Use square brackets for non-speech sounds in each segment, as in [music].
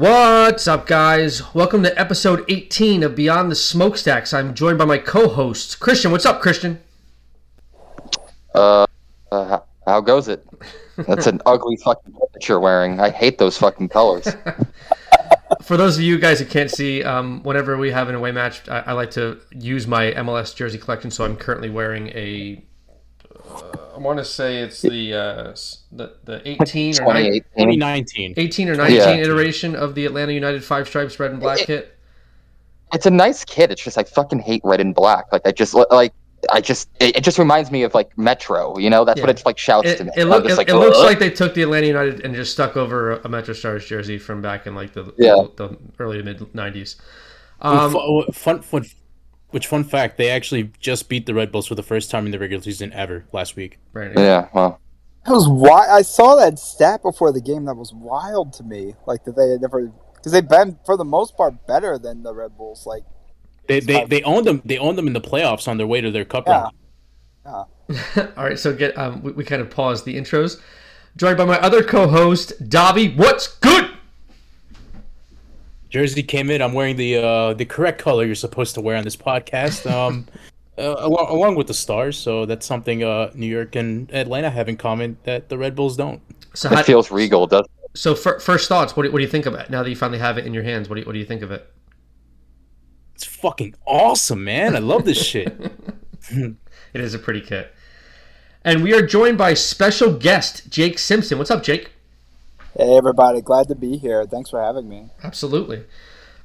What's up, guys? Welcome to episode 18 of Beyond the Smokestacks. I'm joined by my co-host Christian. What's up, Christian? Uh, uh how, goes it? That's an [laughs] ugly fucking that you're wearing. I hate those fucking colors. [laughs] For those of you guys who can't see, um, whenever we have an away match, I, I like to use my MLS jersey collection. So I'm currently wearing a. Uh, want to say it's the uh, the the 18 or 19, 2019. 18 or 19 Yeah. iteration of the Atlanta United five stripes red and black kit. It's a nice kit. It's just I fucking hate red and black. Like I just like I just it, it just reminds me of like Metro. You know, that's what Yeah. it like shouts It, to me. it, look, it, like, it looks like they took the Atlanta United and just stuck over a Metro Stars jersey from back in like the Yeah. the, early to mid 90s. Um, Um, fun, fun, which fun fact? They actually just beat the Red Bulls for the first time in the regular season ever last week. Brandon. Yeah, well, That was why I saw that stat before the game. That was wild to me. Like that they had never because they've been for the most part better than the Red Bulls. Like They they, they owned them. They owned them in the playoffs on their way to their cup yeah, run. [laughs] All right, so get um, we, we kind of paused the intros. Joined by my other co-host Dobby. What's good? Jersey came in. I'm wearing the uh, the correct color you're supposed to wear on this podcast. Um, [laughs] uh, along, along with the stars. So that's something uh, New York and Atlanta have in common that the Red Bulls don't. So, how, it feels regal, does so fir- first thoughts. What do, what do you think of it now that you finally have it in your hands? What do you, what do you think of it? It's fucking awesome, man. I love this shit. [laughs] [laughs] It is a pretty kit. And we are joined by special guest Jake Simpson. What's up, Jake? Hey everybody, glad to be here. Thanks for having me. Absolutely.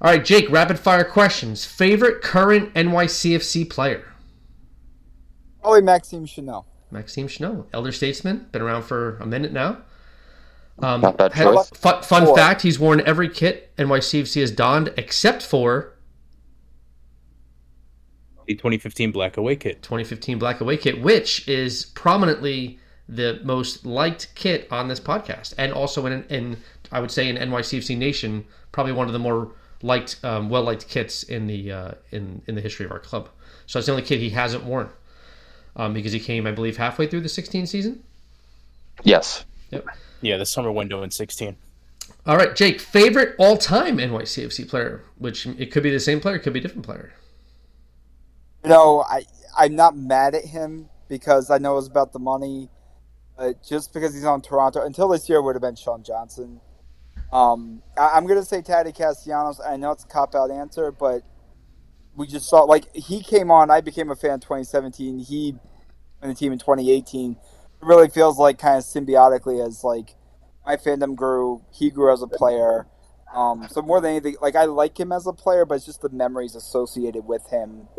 All right, Jake. Rapid fire questions. Favorite current NYCFC player? Probably Maxime Chanot. Maxime Chanot, elder statesman, been around for a minute now. Um, Not bad had- choice. Fun, fun fact: he's worn every kit NYCFC has donned except for the 2015 Black Away kit. 2015 Black Away kit, which is prominently the most liked kit on this podcast, and also in, in I would say in NYCFC Nation, probably one of the more liked, um, well liked kits in the uh, in in the history of our club. So it's the only kit he hasn't worn um, because he came, I believe, halfway through the 16 season. Yes. Yep. Yeah, the summer window in 16. All right, Jake, favorite all time NYCFC player, which it could be the same player, it could be a different player. You know, I I'm not mad at him because I know it was about the money, but just because he's on Toronto until this year would have been Sean Johnson. Um, I, I'm gonna say Taty Castellanos. I know it's a cop out answer, but we just saw like he came on. I became a fan in 2017. He and the team in 2018. It really feels like kind of symbiotically as like my fandom grew. He grew as a player. Um, so more than anything, like I like him as a player, but it's just the memories associated with him.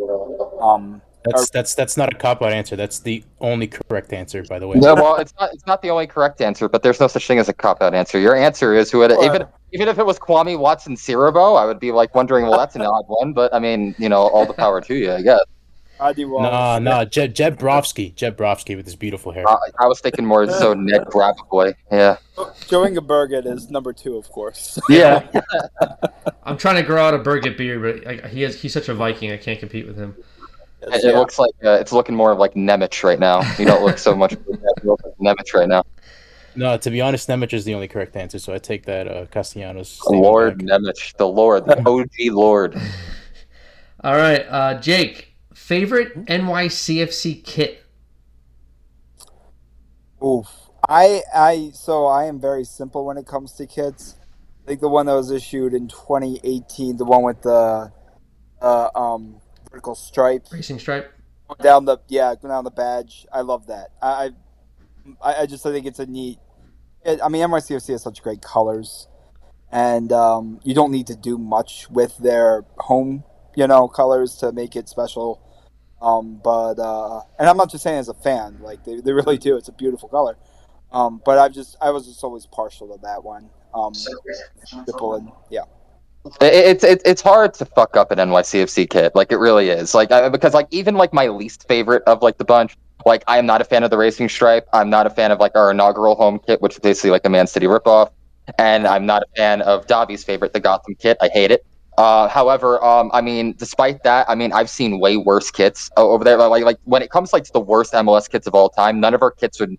Um, That's that's that's not a cop out answer. That's the only correct answer, by the way. No, well, it's not. It's not the only correct answer, but there's no such thing as a cop out answer. Your answer is who it. Sure. Even even if it was Kwame Watson Siriboe, I would be like wondering, well, that's an odd one, but I mean, you know, all the power to you, I guess. I do well. Nah, nah, Jeb Jeb Brovsky, Jeb Brovsky with his beautiful hair. Uh, I was thinking more so Ned Grabavoy. Yeah. Jo Inge Berget is number two, of course. [laughs] Yeah. I'm trying to grow out a Berget beard, but like, he is he's such a Viking, I can't compete with him. It, it looks like uh, it's looking more of like Nemec right now. You don't look so much you look like Nemec right now. No, to be honest, Nemec is the only correct answer, so I take that uh, Castellanos. Lord back. Nemec, the Lord, the [laughs] OG Lord. All right, uh, Jake, favorite NYCFC kit? Oof. I I so I am very simple when it comes to kits. I think the one that was issued in 2018, the one with the uh, um vertical stripe Racing stripe. down the yeah down the badge. I love that. I I, I just I think it's a neat. It, I mean, NYCFC has such great colors, and um, you don't need to do much with their home you know colors to make it special. Um, but uh, and I'm not just saying as a fan, like they, they really do. It's a beautiful color. Um, but I've just I was just always partial to that one. Um, simple and yeah. It- It's it's it's hard to fuck up an NYCFC kit, like it really is. Like I, because like even like my least favorite of like the bunch, like I am not a fan of the racing stripe. I'm not a fan of like our inaugural home kit, which is basically like a Man City ripoff, and I'm not a fan of Dobby's favorite, the Gotham kit. I hate it. Uh, however, um, I mean, despite that, I mean, I've seen way worse kits over there. Like, like when it comes like to the worst MLS kits of all time, none of our kits would,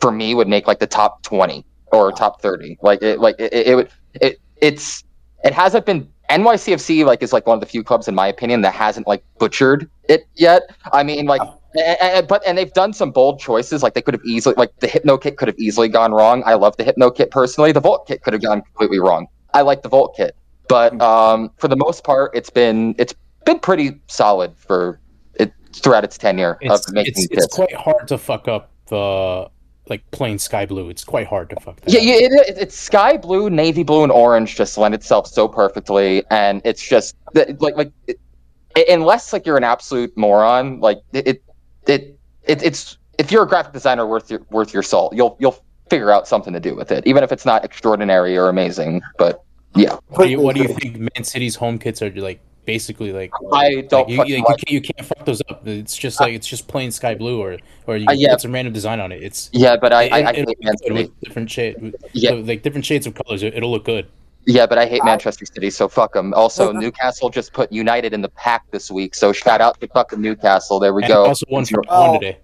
for me, would make like the top twenty or top thirty. Like it, like it, it would, it, it's it hasn't been NYCFC like is like one of the few clubs in my opinion that hasn't like butchered it yet. I mean like a- a- but and they've done some bold choices like they could have easily like the hypno kit could have easily gone wrong. I love the hypno kit personally. The Volt kit could have gone completely wrong. I like the Volt kit. But um for the most part it's been it's been pretty solid for it throughout its tenure It's of making it's, it's quite hard to fuck up the like plain sky blue. It's quite hard to fuck that. Yeah, yeah it, it, it's sky blue, navy blue, and orange just lend itself so perfectly, and it's just like like it, unless like you're an absolute moron, like it it, it, it it's if you're a graphic designer worth your worth your salt, you'll you'll figure out something to do with it, even if it's not extraordinary or amazing. But yeah, What do you, what do you think Man City's home kits are like? Basically, like I don't like, you, like- you, can't, you can't fuck those up. It's just like it's just plain sky blue, or or you Uh, yeah. put some random design on it. It's yeah, but I I, I it, hate will Man City. with different shade, Yeah. like different shades of colors. It, will look good. Yeah, but I hate Manchester City, so fuck them. Also, Newcastle just put United in the pack this week, so shout out to fucking Newcastle. There we And go. also one for Oh. one today.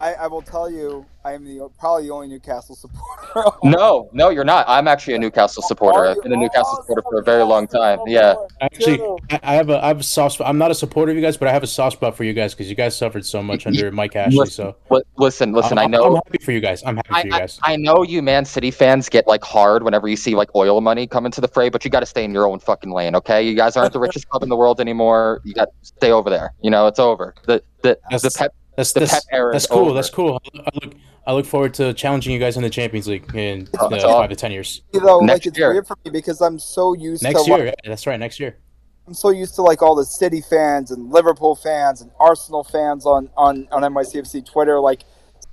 I, I will tell you, I am the probably the only Newcastle supporter. [laughs] No, no, you're not. I'm actually a Newcastle supporter. I've been a Newcastle supporter for a very long time. Yeah. Actually, I, I have a I have a soft spot. I'm not a supporter of you guys, but I have a soft spot for you guys because you guys suffered so much under [laughs] Mike Ashley. So Listen, listen. I'm, I know. I'm happy for you guys. I'm happy for you I, guys. I know you Man City fans get like hard whenever you see like oil money come into the fray, but you got to stay in your own fucking lane, okay? You guys aren't the [laughs] richest club in the world anymore. You got to stay over there. You know, it's over. The the the pep That's the that's, era that's cool. over. That's cool. I look I look forward to challenging you guys in the Champions League in uh, That's all. five to ten years. You know, Next like it's year. weird for me because I'm so used Next to year, like, that's right. Next year. I'm so used to like all the City fans and Liverpool fans and Arsenal fans on on on NYCFC Twitter, like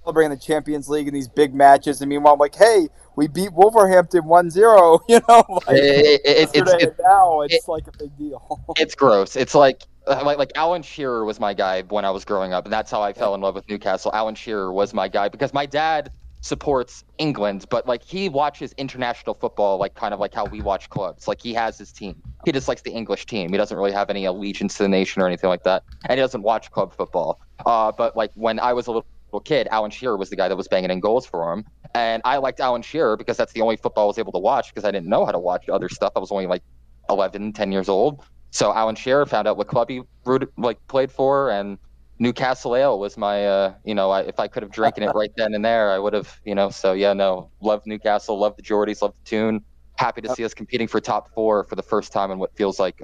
celebrating the Champions League and these big matches. And meanwhile, I'm like, hey, we beat Wolverhampton 1-0, [laughs] You know, like it, it, it, it's yesterday it's and now it's like a big deal. [laughs] it's gross. It's like uh, like like Alan Shearer was my guy when I was growing up, and that's how I fell in love with Newcastle. Alan Shearer was my guy because my dad supports England, but like he watches international football like kind of like how we watch clubs. Like he has his team. He just likes the English team. He doesn't really have any allegiance to the nation or anything like that, and he doesn't watch club football. Uh, but like when I was a little kid, Alan Shearer was the guy that was banging in goals for him. And I liked Alan Shearer because that's the only football I was able to watch because I didn't know how to watch other stuff. I was only like 11, 10 years old. So Alan Shearer found out what club he rooted, like played for, and Newcastle Ale was my, uh, you know, I, if I could have drinking it right then and there, I would have, you know. So yeah, no, love Newcastle, love the Geordies, love the Toon. Happy to see us competing for top four for the first time in what feels like,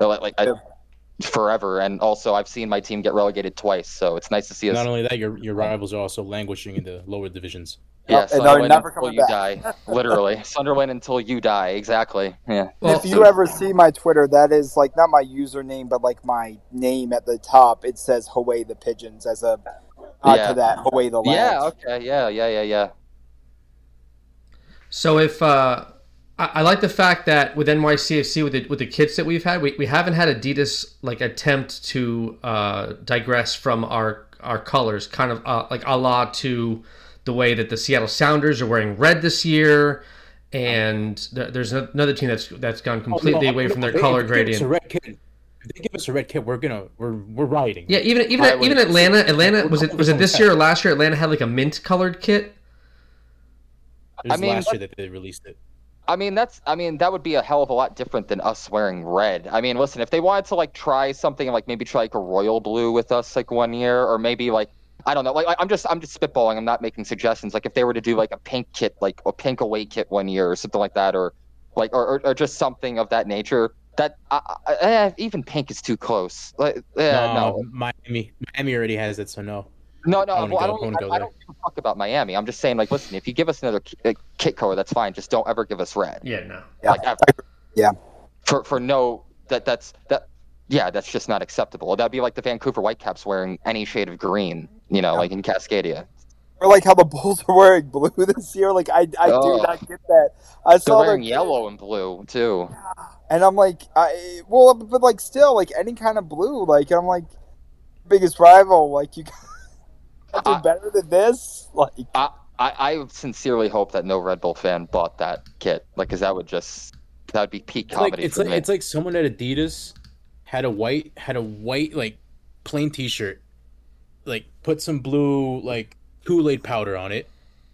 like, like I, forever. And also, I've seen my team get relegated twice, so it's nice to see us. Not only that, your your rivals are also languishing in the lower divisions. yeah, and they're Sunderland never until coming you back. die, literally. [laughs] Sunderland until you die, exactly. Yeah. Well, if you ever see my Twitter, that is like not my username, but like my name at the top. It says "Away the Pigeons" as a nod Yeah. to that "Away the Lads." Yeah. Okay. Yeah. Yeah. Yeah. Yeah. So if uh, I, I like the fact that with NYCFC with the with the kits that we've had, we, we haven't had Adidas like attempt to uh, digress from our our colors, kind of uh, like a la to the way that the Seattle Sounders are wearing red this year, and th- there's another team that's that's gone completely Oh, no, away from their if- color if they give us gradient. a red kit, if they give us a red kit, we're gonna we're we're rioting. Yeah, even even I would- even Atlanta, Atlanta was it was it this year or last year? Atlanta had like a mint colored kit. it was I mean, last what- year that they released it. I mean, that's. I mean, that would be a hell of a lot different than us wearing red. I mean, listen, if they wanted to like try something like maybe try like a royal blue with us like one year, or maybe like I don't know. Like I'm just I'm just spitballing. I'm not making suggestions. Like if they were to do like a pink kit, like a pink away kit one year or something like that, or like or or, or just something of that nature. That I, eh, even pink is too close. Like yeah, no, Miami Miami already has it, so no. No, no. I wanna I don't. I wanna go I, I don't give a fuck about Miami. I'm just saying, like, listen, if you give us another ki- uh, kit color, that's fine. Just don't ever give us red. Yeah, no. Yeah. Like ever. Yeah. For for no that that's that. Yeah, that's just not acceptable. That'd be like the Vancouver Whitecaps wearing any shade of green, you know, Yeah. like in Cascadia. Or like how the Bulls are wearing blue [laughs] this year. Like I, I Oh. do not get that. I They're saw wearing their- yellow and blue too. and I'm like, I well, but like still, like any kind of blue. Like I'm like, biggest rival. Like you got to I- do better than this. Like I, I I sincerely hope that no Red Bull fan bought that kit, like, because that would just that would be peak It's like comedy it's for like me. it's like someone at Adidas had a white had a white like plain T-shirt, like put some blue like Kool Aid powder on it,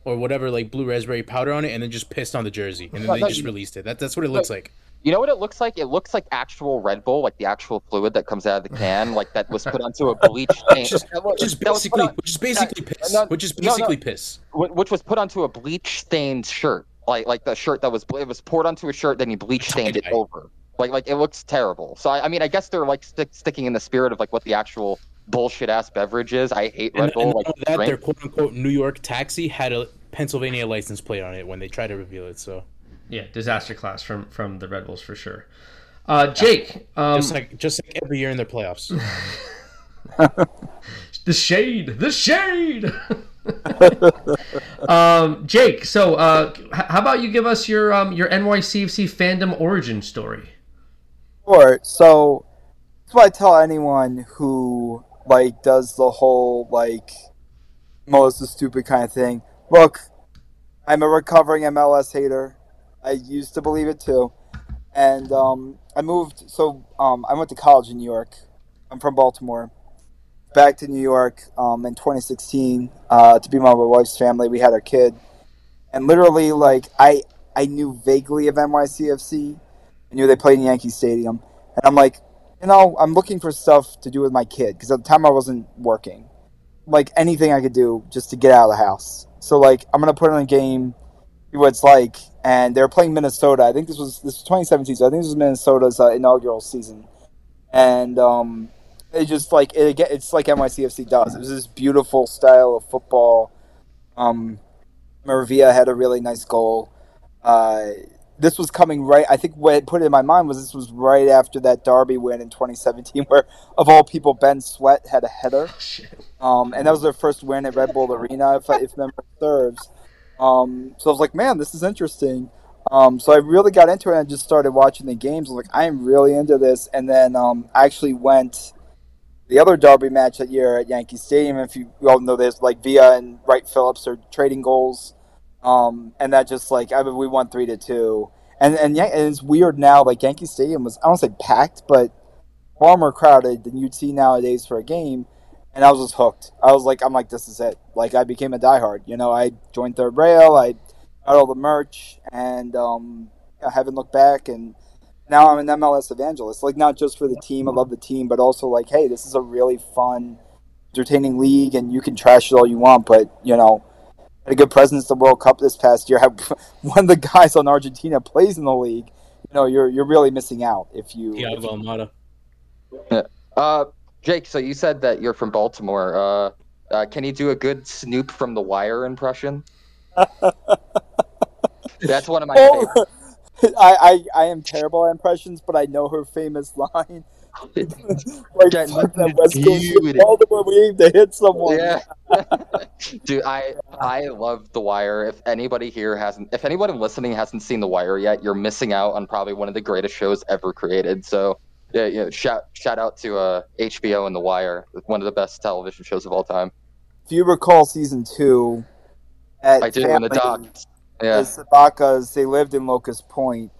or whatever like blue raspberry powder on it, and then just pissed on the jersey, and then they just released it. That, that's what it looks like. You know what it looks like? It looks like actual Red Bull, like the actual fluid that comes out of the can, like that was put onto a bleach stain. [laughs] Which is, which is that was put basically on- which is basically piss. no, Which is no, no. basically piss. which was put onto a bleach stained shirt, like like the shirt that was it was poured onto a shirt, then you bleach stained it over. Like like it looks terrible. So I, I mean, I guess they're like stick, sticking in the spirit of like what the actual bullshit ass beverage is. I hate And, Red Bull. and like that, drink. their quote unquote New York taxi had a Pennsylvania license plate on it when they tried to reveal it. So Yeah, disaster class from from the Red Bulls for sure. Uh, Jake, um, just like just like every year in their playoffs. [laughs] the shade, the shade. [laughs] um, Jake, so uh, h- how about you give us your um, your NYCFC fandom origin story? Sure. So that's what I tell anyone who like does the whole like most stupid kind of thing. Look, I'm a recovering MLS hater. I used to believe it too, and um, I moved. So um, I went to college in New York. I'm from Baltimore. Back to New York um, in 2016 uh, to be my wife's family. We had our kid, and literally, like I, I knew vaguely of NYCFC. I knew they played in Yankee Stadium, and I'm like, you know, I'm looking for stuff to do with my kid because at the time I wasn't working, like anything I could do just to get out of the house. So like, I'm gonna put on a game, what it's like, and they were playing Minnesota. I think this was this was 2017, so I think this was Minnesota's uh, inaugural season, and um, it just like it, again, it's like NYCFC does. It was this beautiful style of football. Um, Maravilla had a really nice goal. Uh, this was coming right. I think what put it in my mind was this was right after that Derby win in 2017, [laughs] where of all people, Ben Sweat had a header, um, and that was their first win at Red Bull Arena, if, I- if memory serves. Um, so I was like, man, this is interesting. Um, so I really got into it and just started watching the games. I was like, I am really into this. And then um, I actually went the other Derby match that year at Yankee Stadium. If you all know this, like Villa and Wright Phillips are trading goals. Um, and that just like I mean, we won three to two, and and, Yan- and it's weird now. Like Yankee Stadium was I don't say packed, but far more crowded than you'd see nowadays for a game. And I was just hooked. I was like, I'm like, this is it. Like I became a diehard. You know, I joined Third Rail. I got all the merch, and um, I haven't looked back. And now I'm an MLS evangelist. Like not just for the team. I love the team, but also like, hey, this is a really fun, entertaining league, and you can trash it all you want, but you know had a good presence at the World Cup this past year. [laughs] Have [laughs] one of the guys on Argentina plays in the league. You know, you're you're really missing out if you. if you- Almada. Uh, Jake, so you said that you're from Baltimore. Uh, uh, can you do a good Snoop from The Wire impression? [laughs] That's one of my Oh, favorites. [laughs] I, I I am terrible at impressions, but I know her famous line. [laughs] like that West Coast you shit, it. Baltimore, we aim to hit someone. Yeah, dude, I I love The Wire. If anybody here hasn't, if anyone listening hasn't seen The Wire yet, you're missing out on probably one of the greatest shows ever created. So yeah, yeah shout shout out to uh, HBO and The Wire, one of the best television shows of all time. If you recall season two, at I do in the Family, doc. Yeah, the Sobotkas, they lived in Locust Point,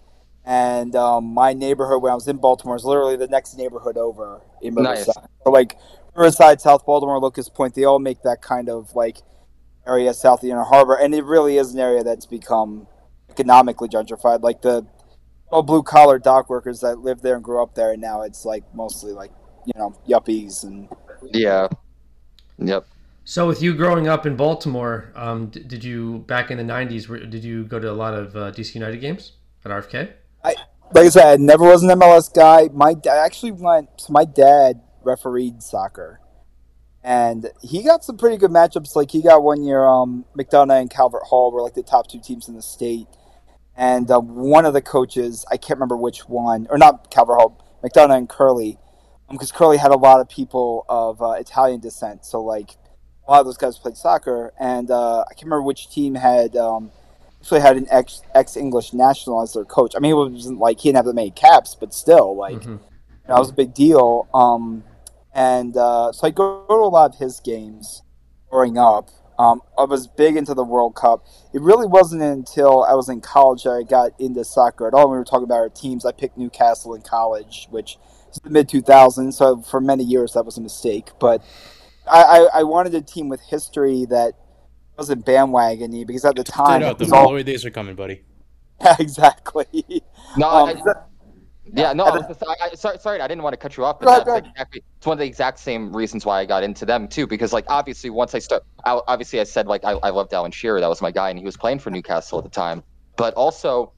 and um, my neighborhood when I was in Baltimore is literally the next neighborhood over in Nice. Riverside. So like Riverside, South Baltimore, Locust Point, they all make that kind of like area south of the Inner Harbor, and it really is an area that's become economically gentrified. Like the all blue collar dock workers that lived there and grew up there, and now it's like mostly like you know yuppies and yeah, yep. So, with you growing up in Baltimore, um, d- did you back in the '90s? Were, did you go to a lot of uh, DC United games at RFK? like I said, I never was an MLS guy. My dad actually went. So my dad refereed soccer, and he got some pretty good matchups. Like he got one year, um, McDonough and Calvert Hall were like the top two teams in the state, and uh, one of the coaches, I can't remember which one, or not Calvert Hall, McDonough and Curley, because Curley had a lot of people of uh, Italian descent. So like a lot of those guys played soccer, and uh, I can't remember which team had. Um, actually had an ex ex English national as their coach. I mean, it wasn't like he didn't have that many caps, but still, like Mhm. you know, that was a big deal. Um, and uh, so I go to a lot of his games growing up. Um, I was big into the World Cup. It really wasn't until I was in college that I got into soccer at all. We were talking about our teams. I picked Newcastle in college, which is the mid 2000s. So for many years that was a mistake. But I, I, I wanted a team with history that wasn't bandwagony because at the time Straight it out, the was all glory days are coming, buddy. yeah, [laughs] exactly. No, Um, I, yeah, no. I just, I, I, sorry, sorry, I didn't want to cut you off, but Go that's go exactly it's one of the exact same reasons why I got into them too. Because like obviously once I start, I, obviously I said like I, I loved Alan Shearer, that was my guy, and he was playing for Newcastle at the time. But also,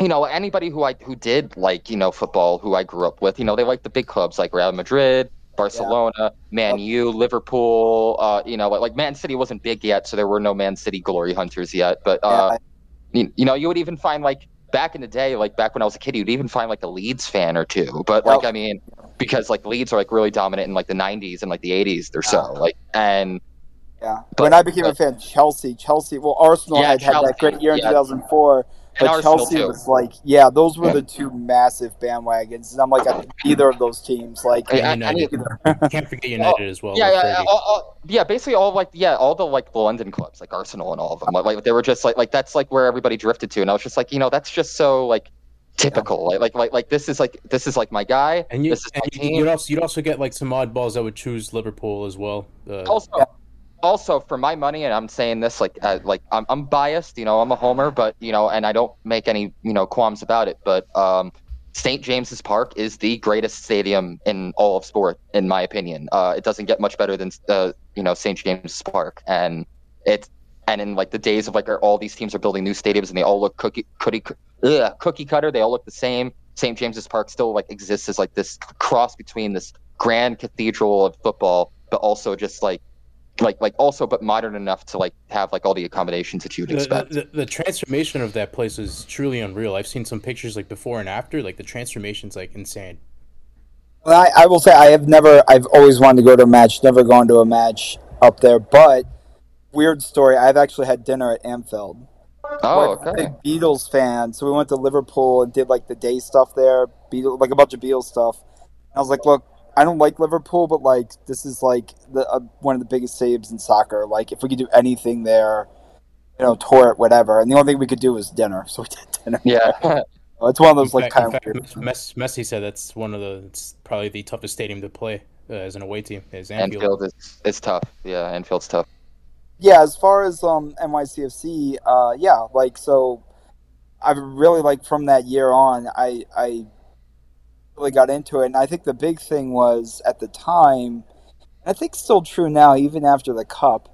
you know, anybody who I who did like you know football, who I grew up with, you know, they like the big clubs like Real Madrid, Barcelona, Man U, Liverpool. Uh, you know, like, like Man City wasn't big yet, so there were no Man City glory hunters yet. But uh, Yeah, you, you know, you would even find like back in the day, like back when I was a kid, you'd even find like a Leeds fan or two. But like, Oh. I mean, because like Leeds are like really dominant in like the '90s and like the '80s or so. Yeah. Like, and yeah. But- when I became a but- fan, Chelsea, Chelsea. Well, Arsenal Yeah, had had that great year in yeah. 2004. And But Arsenal Chelsea too. was like, yeah, those were Yeah. the two massive bandwagons, and I'm like, I- either of those teams, like, Yeah, And I- I [laughs] Can't forget United as well. yeah, yeah, yeah, all, all, yeah. Basically, all like yeah, all the like London clubs, like Arsenal and all of them. Like, like they were just like like that's like where everybody drifted to, and I was just like, you know, that's just so like typical. Like like like like this is like this is like my guy. And you, this is and my you'd also you'd also get like some oddballs that would choose Liverpool as well. Uh, also also for my money and i'm saying this like uh, like I'm, I'm biased you know i'm a homer but you know and i don't make any you know qualms about it but um st james's park is the greatest stadium in all of sport in my opinion. Uh it doesn't get much better than uh you know st james's park and it's and in like the days of like all these teams are building new stadiums and they all look cookie cookie ugh, cookie cutter they all look the same st james's park still like exists as like this cross between this grand cathedral of football but also just like like like also but modern enough to like have like all the accommodations that you'd the, expect. the, the transformation of that place is truly unreal. I've seen some pictures like before and after. Like the transformation's like insane. Well, I, I will say I have never. I've always wanted to go to a match. Never gone to a match up there. But weird story. I've actually had dinner at Anfield. oh, We're a okay. Big Beatles fan, so we went to Liverpool and did like the day stuff there. Beatles, like a bunch of Beatles stuff. And I was like, look, I don't like Liverpool, but like this is like the uh, one of the biggest saves in soccer. Like if we could do anything there, you know, tour it, whatever. And the only thing we could do was dinner, [laughs] so we did dinner. Yeah, [laughs] It's one of those In like fact, in kind of fact, weird. Messi said that's one of the it's probably the toughest stadium to play uh, as an away team is Anfield. Anfield is is tough. Yeah, Anfield's tough. yeah, as far as um NYCFC, uh, yeah, like so, I really like from that year on, I I really got into it, and I think the big thing was at the time, and I think still true now, even after the cup,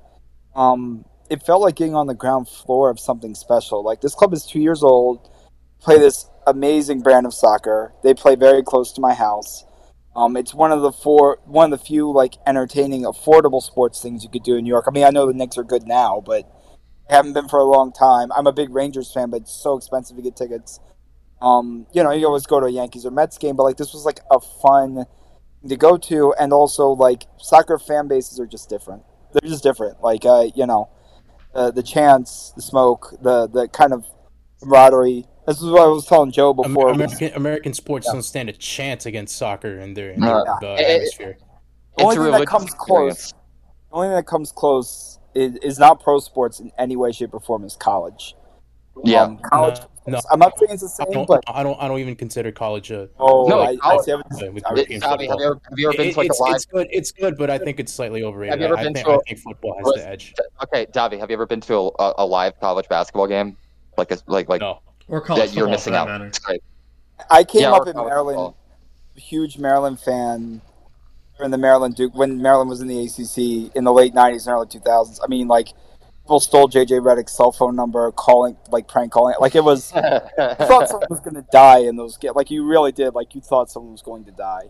um, it felt like getting on the ground floor of something special. Like this club is two years old, play this amazing brand of soccer. They play very close to my house. Um, it's one of the four, one of the few like entertaining, affordable sports things you could do in New York. I mean, I know the Knicks are good now, but haven't been for a long time. I'm a big Rangers fan, but it's so expensive to get tickets. Um, you know, you always go to a Yankees or Mets game, but like this was like a fun to go to, and also like soccer fan bases are just different. They're just different. Like, uh, you know, uh, the chants, the smoke, the the kind of camaraderie. This is what I was telling Joe before. American American sports Yeah. don't stand a chance against soccer in their, in No. their uh, It- it- atmosphere. The only thing that comes close, the only thing that comes close is, is not pro sports in any way, shape, or form is college. Yeah. Um, college. No, no. I'm not saying it's the I same, don't, but I don't I don't even consider college a oh, No, I, I college- see. I would- uh, with I would- European Tommy, have you ever have you ever been It- to like it's, a live? it's good. It's good, but I think it's slightly overrated. Have you ever I, been think, to a- I think football has was- the edge. Okay, Davi, have you ever been to a, a live college basketball game? Like a like like No, Or that college you're missing out. matter. I came Yeah, up in Maryland, football. huge Maryland fan. In the Maryland Duke, when Maryland was in the ACC in the late '90s and early 2000s, I mean, like people stole JJ Redick's cell phone number, calling like prank calling. Like it was, you thought [laughs] someone was going to die in those games. Like you really did. Like you thought someone was going to die.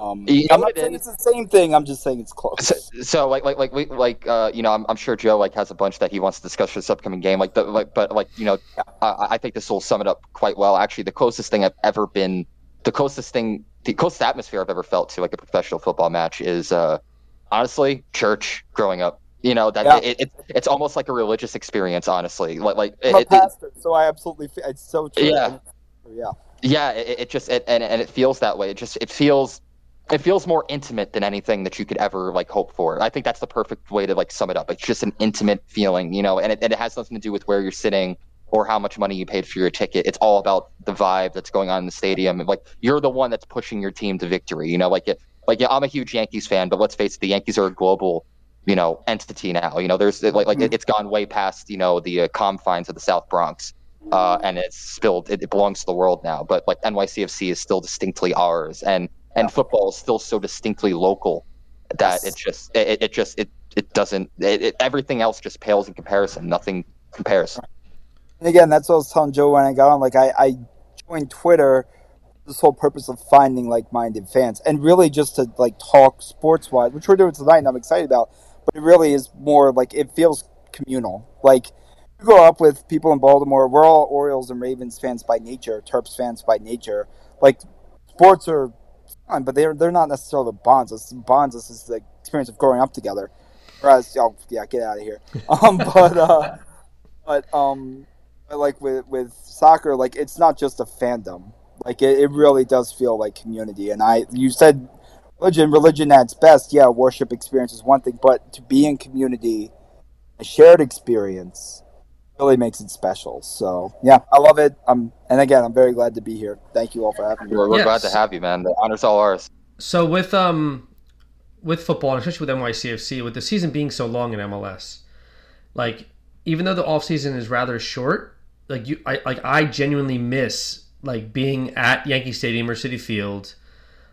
Um, You I'm not saying is? it's the same thing. I'm just saying it's close. so, so like like like we like uh you know I'm, I'm sure Joe like has a bunch that he wants to discuss for this upcoming game like the like but like you know I, I think this will sum it up quite well actually the closest thing I've ever been the closest thing the closest atmosphere I've ever felt to like a professional football match is uh honestly church growing up you know that Yeah. it, it, it's almost like a religious experience honestly like like I'm a pastor, so I absolutely. It's so true. Yeah. Yeah. yeah it, it just it, and and it feels that way it just it feels it feels more intimate than anything that you could ever like hope for i think that's the perfect way to like sum it up it's just an intimate feeling you know and it, and it has nothing to do with where you're sitting or how much money you paid for your ticket it's all about the vibe that's going on in the stadium and like you're the one that's pushing your team to victory you know like it like yeah i'm a huge yankees fan but let's face it the yankees are a global you know entity now. You know, there's like like it, it's gone way past you know the uh, confines of the South Bronx, uh, and it's spilled. It, it belongs to the world now. But like NYCFC is still distinctly ours, and and football is still so distinctly local that it just it, it just it it doesn't it, it, everything else just pales in comparison. Nothing compares. And again, that's what I was telling Joe when I got on. Like I, I joined Twitter this whole purpose of finding like-minded fans and really just to like talk sports wise, which we're doing tonight, and I'm excited about. But it really is more like it feels communal. Like you grow up with people in Baltimore. We're all Orioles and Ravens fans by nature, Terps fans by nature. Like sports are fun, but they're they're not necessarily bonds. It's bonds. This is the experience of growing up together. Whereas, oh yeah, get out of here. [laughs] Um, but uh, but um, but like with with soccer, like it's not just a fandom. Like it, it really does feel like community. And I, you said religion, religion at its best, yeah, worship experience is one thing, but to be in community, a shared experience, really makes it special. So yeah, I love it. Um, and again, I'm very glad to be here. Thank you all for having me. We're, we're Yes. glad to have you, man. The honor's all ours. So with um with football, especially with NYCFC, with the season being so long in MLS, like even though the off season is rather short, like you, I like I genuinely miss like being at Yankee Stadium or Citi Field,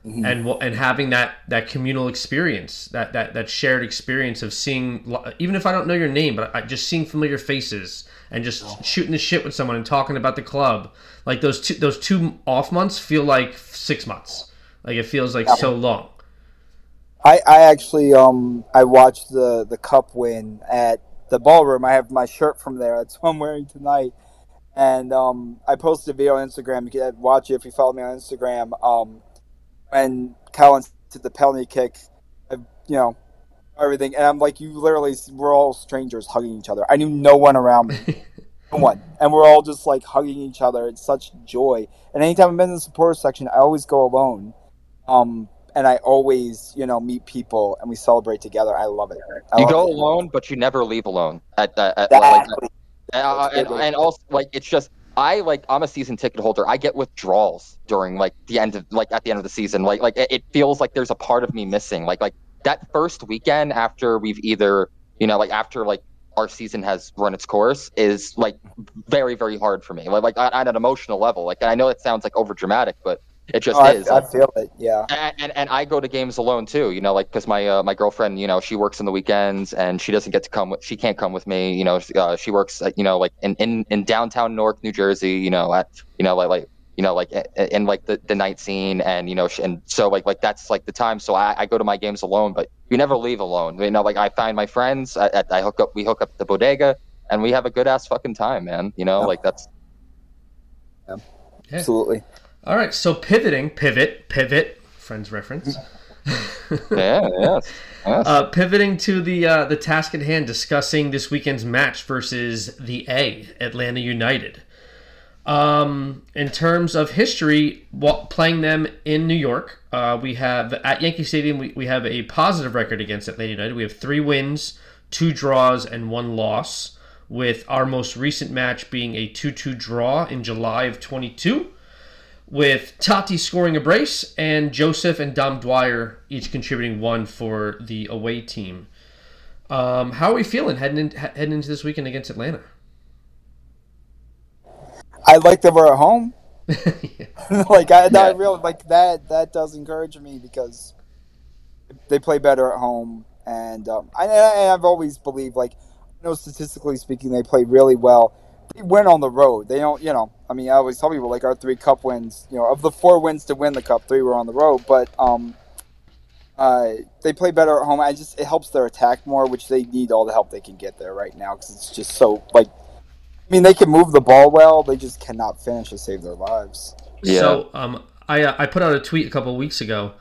and wa- and having that that communal experience, that that that shared experience of seeing, even if I don't know your name, but I just seeing familiar faces and just shooting the shit with someone and talking about the club. Like those two those two off months feel like six months. Like it feels like so long. I, I actually um I watched the the cup win at the ballroom. I have my shirt from there. That's what I'm wearing tonight. And um I posted a video on Instagram. You can watch it if you follow me on Instagram. Um when Callens did the penalty kick, you know everything, and I'm like, you literally we're all strangers hugging each other. I knew no one around me, [laughs] no one, and we're all just like hugging each other. It's such joy. And anytime I've been in the supporter section, I always go alone. Um, and I always, you know, meet people and we celebrate together. I love it. I You love go it. alone, but you never leave alone. At, at, at like, Exactly. Uh, and, and also like it's just I like I'm a season ticket holder. I get withdrawals during like the end of like at the end of the season. Like like it, feels like there's a part of me missing. Like like that first weekend after we've either you know like after like our season has run its course is like very very hard for me. Like like on an emotional level. Like I know it sounds like over dramatic, but it just Oh, is. I Like, feel it. Yeah. and, and and I go to games alone too, you know, like because my uh, my girlfriend, you know, she works on the weekends and she doesn't get to come with, she can't come with me, you know, uh, she works, uh, you know, like in, in in downtown Newark, New Jersey, you know, at you know like like you know like i- in like the, the night scene and you know sh- and so like like that's like the time so I, I go to my games alone but you never leave alone you know like i find my friends I, I- I hook up we hook up at the bodega and we have a good ass fucking time man you know Yeah. like that's Yeah. Absolutely. All right, so pivoting, pivot, pivot, friends reference. [laughs] yeah yes yes Uh, pivoting to the uh, the task at hand, discussing this weekend's match versus the A, Atlanta United. Um, in terms of history, while playing them in New York, uh, we have at Yankee Stadium. We, we have a positive record against Atlanta United. We have three wins, two draws, and one loss. With our most recent match being a 2-2 draw in July of 22 with Tati scoring a brace and Joseph and Dom Dwyer each contributing one for the away team. Um, how are we feeling heading in, heading into this weekend against Atlanta? I like that we're at home. [laughs] [laughs] Like I, I Yeah. really like that. That does encourage me because they play better at home, and um, I, I, I've always believed like I know statistically speaking they play really well. They win on the road. They don't, you know. I mean, I always tell people like our three cup wins. You know, of the four wins to win the cup, three were on the road, but um, uh, they play better at home. I just it helps their attack more, which they need all the help they can get there right now because it's just so like. I mean, they can move the ball well. They just cannot finish to save their lives. Yeah. So um, I uh, I put out a tweet a couple of weeks ago.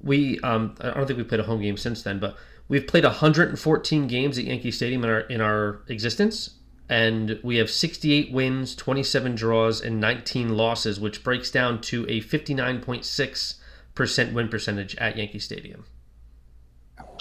We um, I don't think we played a home game since then, but we've played 114 games at Yankee Stadium in our in our existence, and we have 68 wins, 27 draws, and 19 losses, which breaks down to a 59.6 percent win percentage at Yankee Stadium.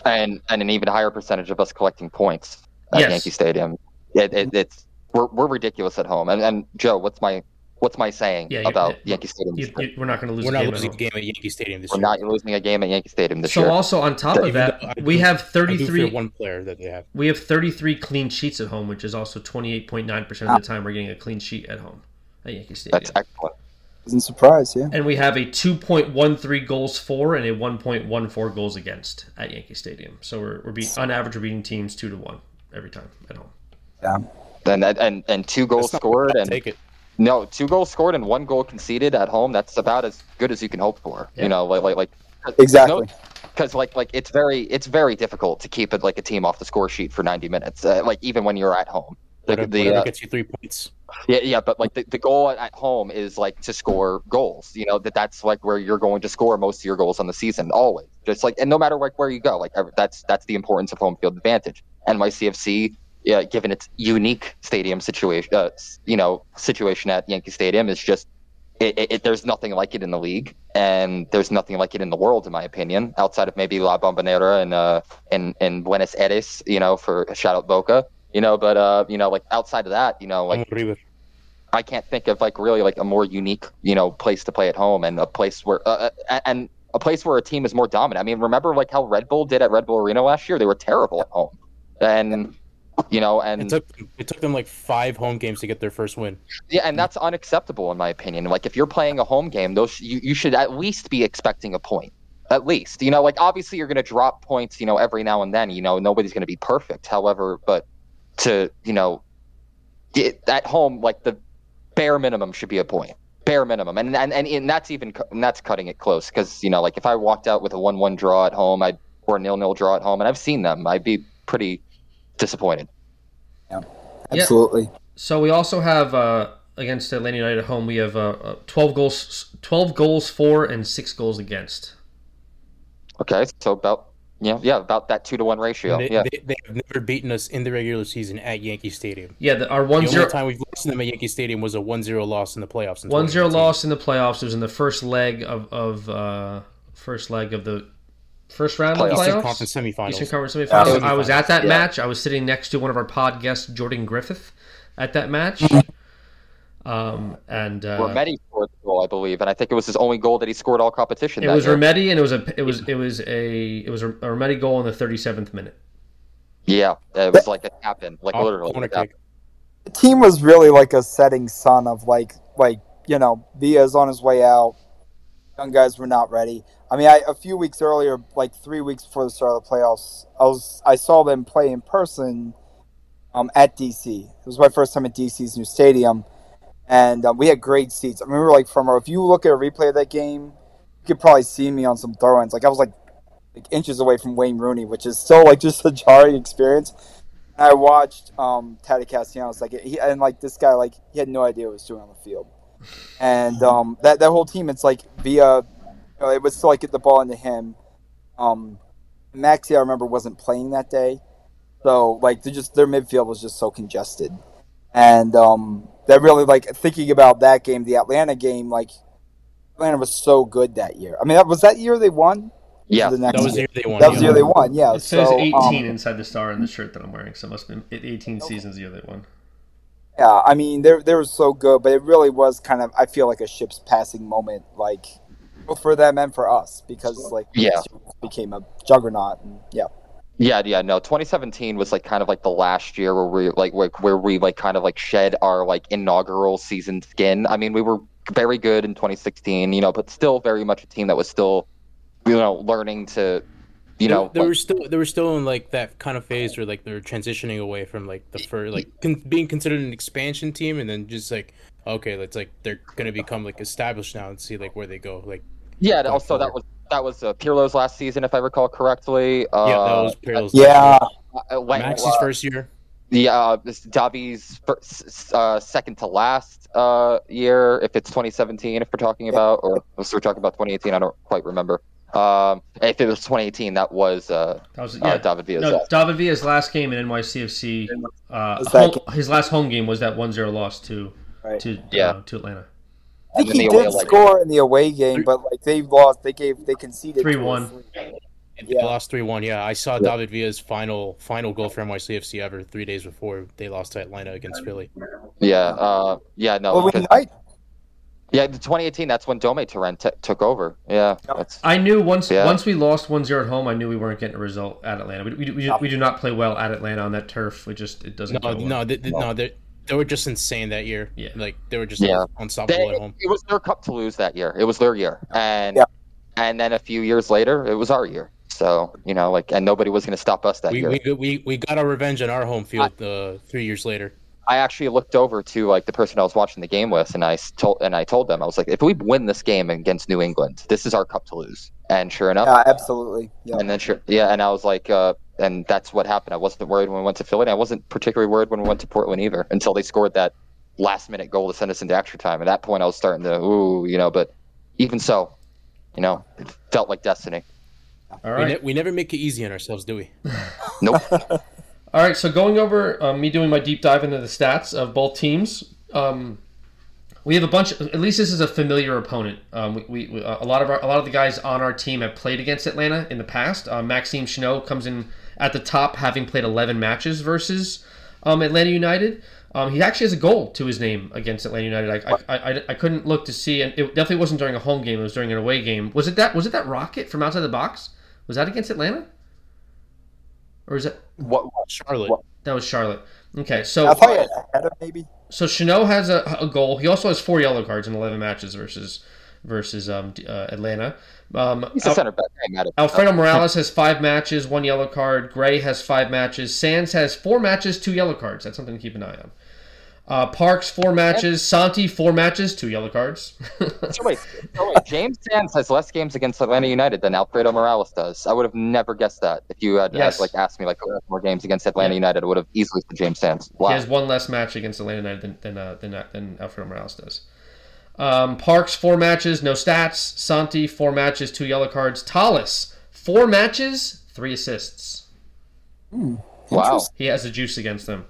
and and an even higher percentage of us collecting points at Yes. Yankee Stadium. It, it, it's we're, we're ridiculous at home. And and Joe, what's my what's my saying Yeah, about you- Yankee Stadium? You, you, we're not going to lose We're a not game at losing a game at Yankee Stadium this We're year. not losing a game at Yankee Stadium this So year. also on top of that, though we do- have 33 one player that they have. we have 33 clean sheets at home, which is also 28.9% of the time we're getting a clean sheet at home at Yankee Stadium. That's excellent. Isn't surprised, yeah. and we have a 2.13 goals for and a 1.14 goals against at Yankee Stadium. So we're, we're beat, on average we're beating teams 2 to 1 every time at home. Yeah. And and and two goals scored and take it. No two goals scored and one goal conceded at home. That's about as good as you can hope for. Yeah. You know, like like like Exactly. because like like it's very it's very difficult to keep it like a team off the score sheet for 90 minutes. Uh, like even when you're at home. The, Whatever, the, whatever uh, gets you three points. Yeah, yeah, but like the, the goal at home is like to score goals. You know that that's like where you're going to score most of your goals on the season, always. Just like and no matter like where you go, like that's that's the importance of home field advantage. NYCFC, yeah, given its unique stadium situation, uh, you know, situation at Yankee Stadium is just it, it, it- There's nothing like it in the league, and there's nothing like it in the world, in my opinion, outside of maybe La Bombonera and uh in in Buenos Aires, you know, for shout out Boca. You know, but uh, you know, like outside of that, you know, like. I can't think of like really like a more unique, you know, place to play at home and a place where uh, uh, and a place where a team is more dominant. I mean, remember like how Red Bull did at Red Bull Arena last year? They were terrible at home. And you know, and It took it took them like five home games to get their first win. yeah, and that's unacceptable in my opinion. Like if you're playing a home game, those you, you should at least be expecting a point. At least, you know, like obviously you're going to drop points, you know, every now and then. You know, nobody's going to be perfect. However, but to you know, get at home, like the bare minimum should be a point. Bare minimum, and and and, and that's even and that's cutting it close because you know, like if I walked out with a one-one draw at home, I'd or a nil-nil draw at home, and I've seen them, I'd be pretty disappointed. Yeah, Absolutely. So we also have uh, against Atlanta United at home we have uh, uh, 12 goals 12 goals for and 6 goals against. Okay, so about yeah, yeah, about that two to one ratio. They, yeah, they, they have never beaten us in the regular season at Yankee Stadium. Yeah, the, our The 1 only 0 time we've lost them at Yankee Stadium was a 1-0 loss in the playoffs. In 1 0 loss in the playoffs. It was in the first leg of of uh, first leg of the first round of the Playoffs. playoffs. Eastern Conference semifinals. Eastern Conference semifinals. Yeah. I was at that Yeah. match. I was sitting next to one of our pod guests, Jordan Griffith, at that match. Um, and uh, Remedi scored the goal, I believe, and I think it was his only goal that he scored all competition. it that was year. Remedi, and it was a it was it was a it was a, a Remedi goal in the 37th minute. Yeah, it was like a tap in, like Off literally. corner a. The team was really like a setting sun of like like you know Villa's on his way out. Young guys were not ready. I mean, I, a few weeks earlier, like three weeks before the start of the playoffs, I was I saw them play in person um, at DC. It was my first time at DC's new stadium, and um, we had great seats. I remember, like from if you look at a replay of that game, you could probably see me on some throw-ins. Like I was like like inches away from Wayne Rooney, which is still like just a jarring experience. And I watched um, Taty Castellanos, like he and like this guy, like he had no idea what he was doing on the field, and um, that that whole team, it's like Villa, know, it was still like get the ball into him. Um, Maxi, I remember, wasn't playing that day, so like they just their midfield was just so congested, and um, that really like thinking about that game, the Atlanta game, like Atlanta was so good that year. I mean, that was that year they won. Yeah, the next That was the year. year they won. That was the yeah. year they won. Yeah, It says so, 18 um, inside the star in the shirt that I'm wearing, so it must have been 18 seasons the year they won. Yeah, I mean they they were so good, but it really was kind of I feel like a ship's passing moment, like both for them and for us because like Yeah. became a juggernaut and yeah Yeah, yeah, no. 2017 was like kind of like the last year where we like where, where we like kind of like shed our like inaugural season skin. I mean, we were very good in 2016, you know, but still very much a team that was still, you know, learning to, you know, they, they like- were still they were still in like that kind of phase where like they're transitioning away from like the first like con- being considered an expansion team and then just like okay let's like they're gonna become like established now and see like where they go like yeah. and going Also, that was that was uh, Pirlo's last season, if I recall correctly. Uh, yeah that was Pirlo's yeah uh, when- Max's uh, first year Yeah, uh, this Davi's first, uh, second to last uh, year, if it's 2017, if we're talking about, or if we're talking about 2018, I don't quite remember. Um, if it was 2018, that was uh, That was uh, yeah. David Villa's. No, last. David Villa's last game in NYCFC, uh, home- his last home game was that 1-0 loss to right. to Yeah. uh, to Atlanta. I think he the away did leg. score in the away game, but like they lost, they gave they conceded 3-1. they yeah. lost three one yeah I saw David Villa's final final goal for NYCFC ever three days before they lost to Atlanta against Philly Yeah, uh, yeah, no. Well, we because- Yeah, the 2018. That's when Dome Torrent t- took over. Yeah, that's I knew once Yeah. once we lost 1-0 at home, I knew we weren't getting a result at Atlanta. We, we, we, we do not play well at Atlanta on that turf. We just it doesn't. No, go well. no, they, they- no, they they were just insane that year. Yeah. like they were just Yeah. unstoppable They, at home. it was their cup to lose that year. It was their year, and Yeah. and then a few years later, it was our year. So you know, like, and nobody was going to stop us that We, year. we we we got our revenge on our home field uh, three years later. I actually looked over to like the person I was watching the game with, and I s- told and I told them I was like, if we win this game against New England, this is our cup to lose. And sure enough, Yeah, absolutely. Yeah. and then sure, yeah, and I was like, uh, and that's what happened. I wasn't worried when we went to Philly. I wasn't particularly worried when we went to Portland either, until they scored that last minute goal to send us into extra time. At that point, I was starting to ooh, you know, but even so, you know, it felt like destiny. All We, ne- we never make it easy on ourselves, do we? [laughs] [laughs] Nope. All right, so going over um, me doing my deep dive into the stats of both teams, um, we have a bunch. At least this is a familiar opponent. Um, we, we, we a lot of our, a lot of the guys on our team have played against Atlanta in the past. Uh, Maxime Chanot comes in at the top, having played 11 matches versus um, Atlanta United. Um, he actually has a goal to his name against Atlanta United. I, I, I, I couldn't look to see, and it definitely wasn't during a home game. It was during an away game. Was it that? Was it that rocket from outside the box? Was that against Atlanta? Or is it? what? Charlotte. What? That was Charlotte. Okay, so I thought you had maybe. so Chanot has a, a goal. He also has four yellow cards in eleven matches versus versus um, uh, Atlanta. Um, He's a Al- center back. I'm mad at Alfredo Morales has five matches, one yellow card. Gray has five matches. Sands has four matches, two yellow cards. That's something to keep an eye on. Uh, Parks four matches. Santi four matches, two yellow cards. [laughs] So wait, so wait, James Sands has less games against Atlanta United than Alfredo Morales does. I would have never guessed that if you had, Yes. like asked me like who has more games against Atlanta Yeah. United. I would have easily said James Sands. Wow. He has one less match against Atlanta United than than uh, than, uh, than Alfredo Morales does. Um, Parks four matches, no stats. Santi four matches, two yellow cards. Talles four matches, three assists. wow. He has the juice against them.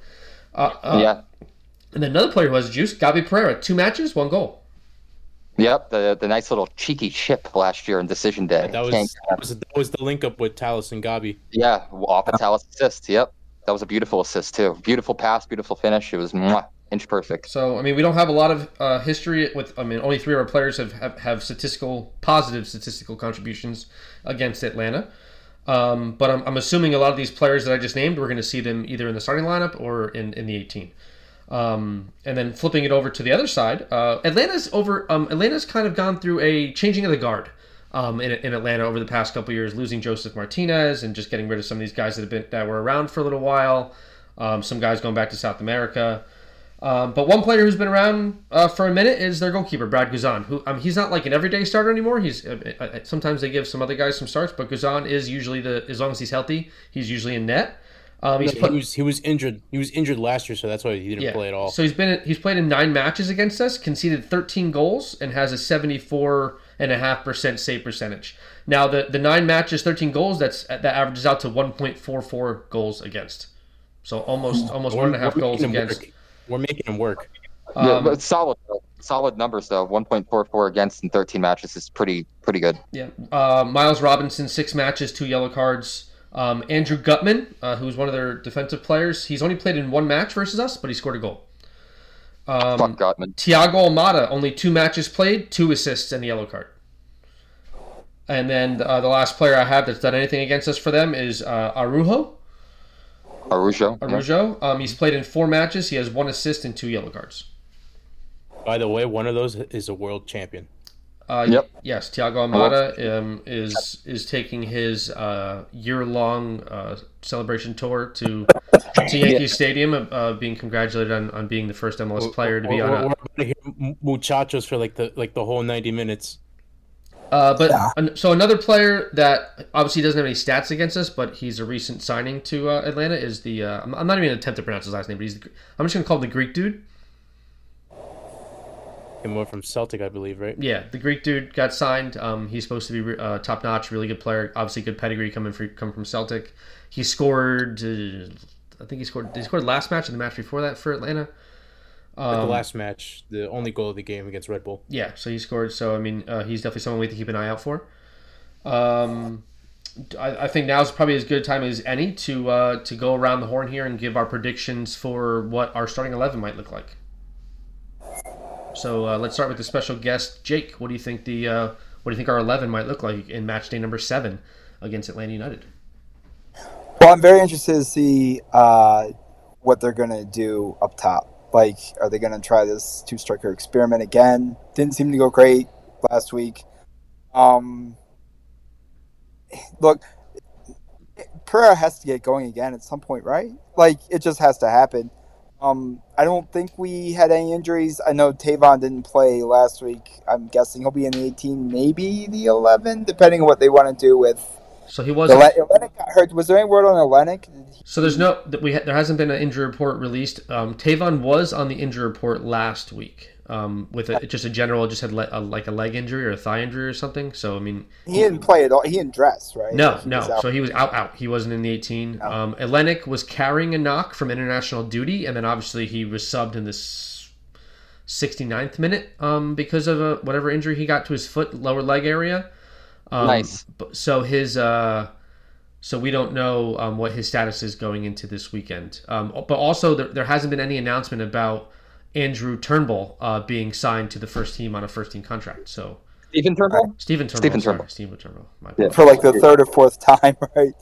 Uh, uh, yeah. And then another player who has juice, Gabi Pereira, two matches, one goal. Yep. The the nice little cheeky chip last year in decision day. That was that was, that was the link up with Talles and Gabi. yeah. Off a Talles assist. Yep. That was a beautiful assist too. Beautiful pass. Beautiful finish. It was mwah, inch perfect. So I mean, we don't have a lot of uh, history with. I mean, only three of our players have, have have statistical positive statistical contributions against Atlanta. Um, but I'm, I'm assuming a lot of these players that I just named, we're going to see them either in the starting lineup or in, in the 18. Um, and then flipping it over to the other side, uh, Atlanta's over. Um, Atlanta's kind of gone through a changing of the guard um, in, in Atlanta over the past couple years, losing Josef Martínez and just getting rid of some of these guys that have been that were around for a little while. Um, some guys going back to South America. Um, but one player who's been around uh, for a minute is their goalkeeper, Brad Guzan. Who um, he's not like an everyday starter anymore. He's uh, uh, sometimes they give some other guys some starts, but Guzan is usually the as long as he's healthy, he's usually in net. Um, he's he was he was injured. He was injured last year, so that's why he didn't play at all. so he's been he's played in nine matches against us, conceded 13 goals, and has a 74 and a half percent save percentage. Now the the nine matches, 13 goals, that's that averages out to 1.44 goals against. So almost almost one and a half goals against. work. We're making him work. yeah, Um, but solid. Solid numbers though. 1.44 against in 13 matches is pretty pretty good. Yeah. Uh, Miles Robinson, six matches, two yellow cards. Um, Andrew Gutman, uh, who's one of their defensive players, he's only played in one match versus us, but he scored a goal. Um, Fuck Gutman. Thiago Almada, only two matches played, two assists, and a yellow card. And then uh, the last player I have that's done anything against us for them is uh, Araujo. Araujo. yeah. Araujo. Um, he's played in four matches. He has one assist and two yellow cards. By the way, one of those is a world champion. Uh, Yep. Yes, Thiago Almada um, is is taking his uh, year long uh, celebration tour to to Yankee Stadium, uh, being congratulated on, on being the first MLS player to be We're- on. we're- A, we're gonna hear muchachos for like the like the whole ninety minutes. Uh, but Yeah. an- so another player that obviously doesn't have any stats against us, but he's a recent signing to uh, Atlanta is the uh, I'm, I'm not even gonna attempt to pronounce his last name, but he's the, I'm just gonna call him the Greek dude. Came over from Celtic, I believe, right? Yeah, the Greek dude got signed. Um, he's supposed to be uh, top notch, really good player. Obviously, good pedigree coming from coming from Celtic. He scored. Uh, I think he scored. He scored last match and the match before that for Atlanta. Like the Um, last match, the only goal of the game against Red Bull. yeah, so he scored. So I mean, uh, he's definitely someone we have to keep an eye out for. Um, I, I think is probably as good a time as any to uh, to go around the horn here and give our predictions for what our starting eleven might look like. So uh, let's start with the special guest, Jake. What do you think the uh, what do you think our eleven might look like in match day number seven against Atlanta United? Well, I'm very interested to see uh, what they're going to do up top. Like, are they going to try this two striker experiment again? Didn't seem to go great last week. Um, look, Pereira has to get going again at some point, right? Like, it just has to happen. Um, I don't think we had any injuries. I know Tayvon didn't play last week. I'm guessing he'll be in the 18, maybe the 11, depending on what they want to do with. So he was. The Ilenic got hurt. Was there any word on Ilenic? So there's no that we ha- there hasn't been an injury report released. Um, Tayvon was on the injury report last week um, with a, just a general, just had le- a, like a leg injury or a thigh injury or something. So I mean, he didn't play at all. He didn't dress, right? No, He no. So he was out, out. He wasn't in the 18. Um, Ilenic was carrying a knock from international duty, and then obviously he was subbed in this 69th minute um, because of a, whatever injury he got to his foot, lower leg area. Um, Nice. So his, uh, so we don't know um, what his status is going into this weekend. Um, but also, there, there hasn't been any announcement about Andrew Turnbull uh, being signed to the first team on a first team contract. So Stephen Turnbull. Stephen Turnbull. Stephen sorry, Turnbull. Stephen Turnbull. My Yeah. for like the third or fourth [laughs] time, right?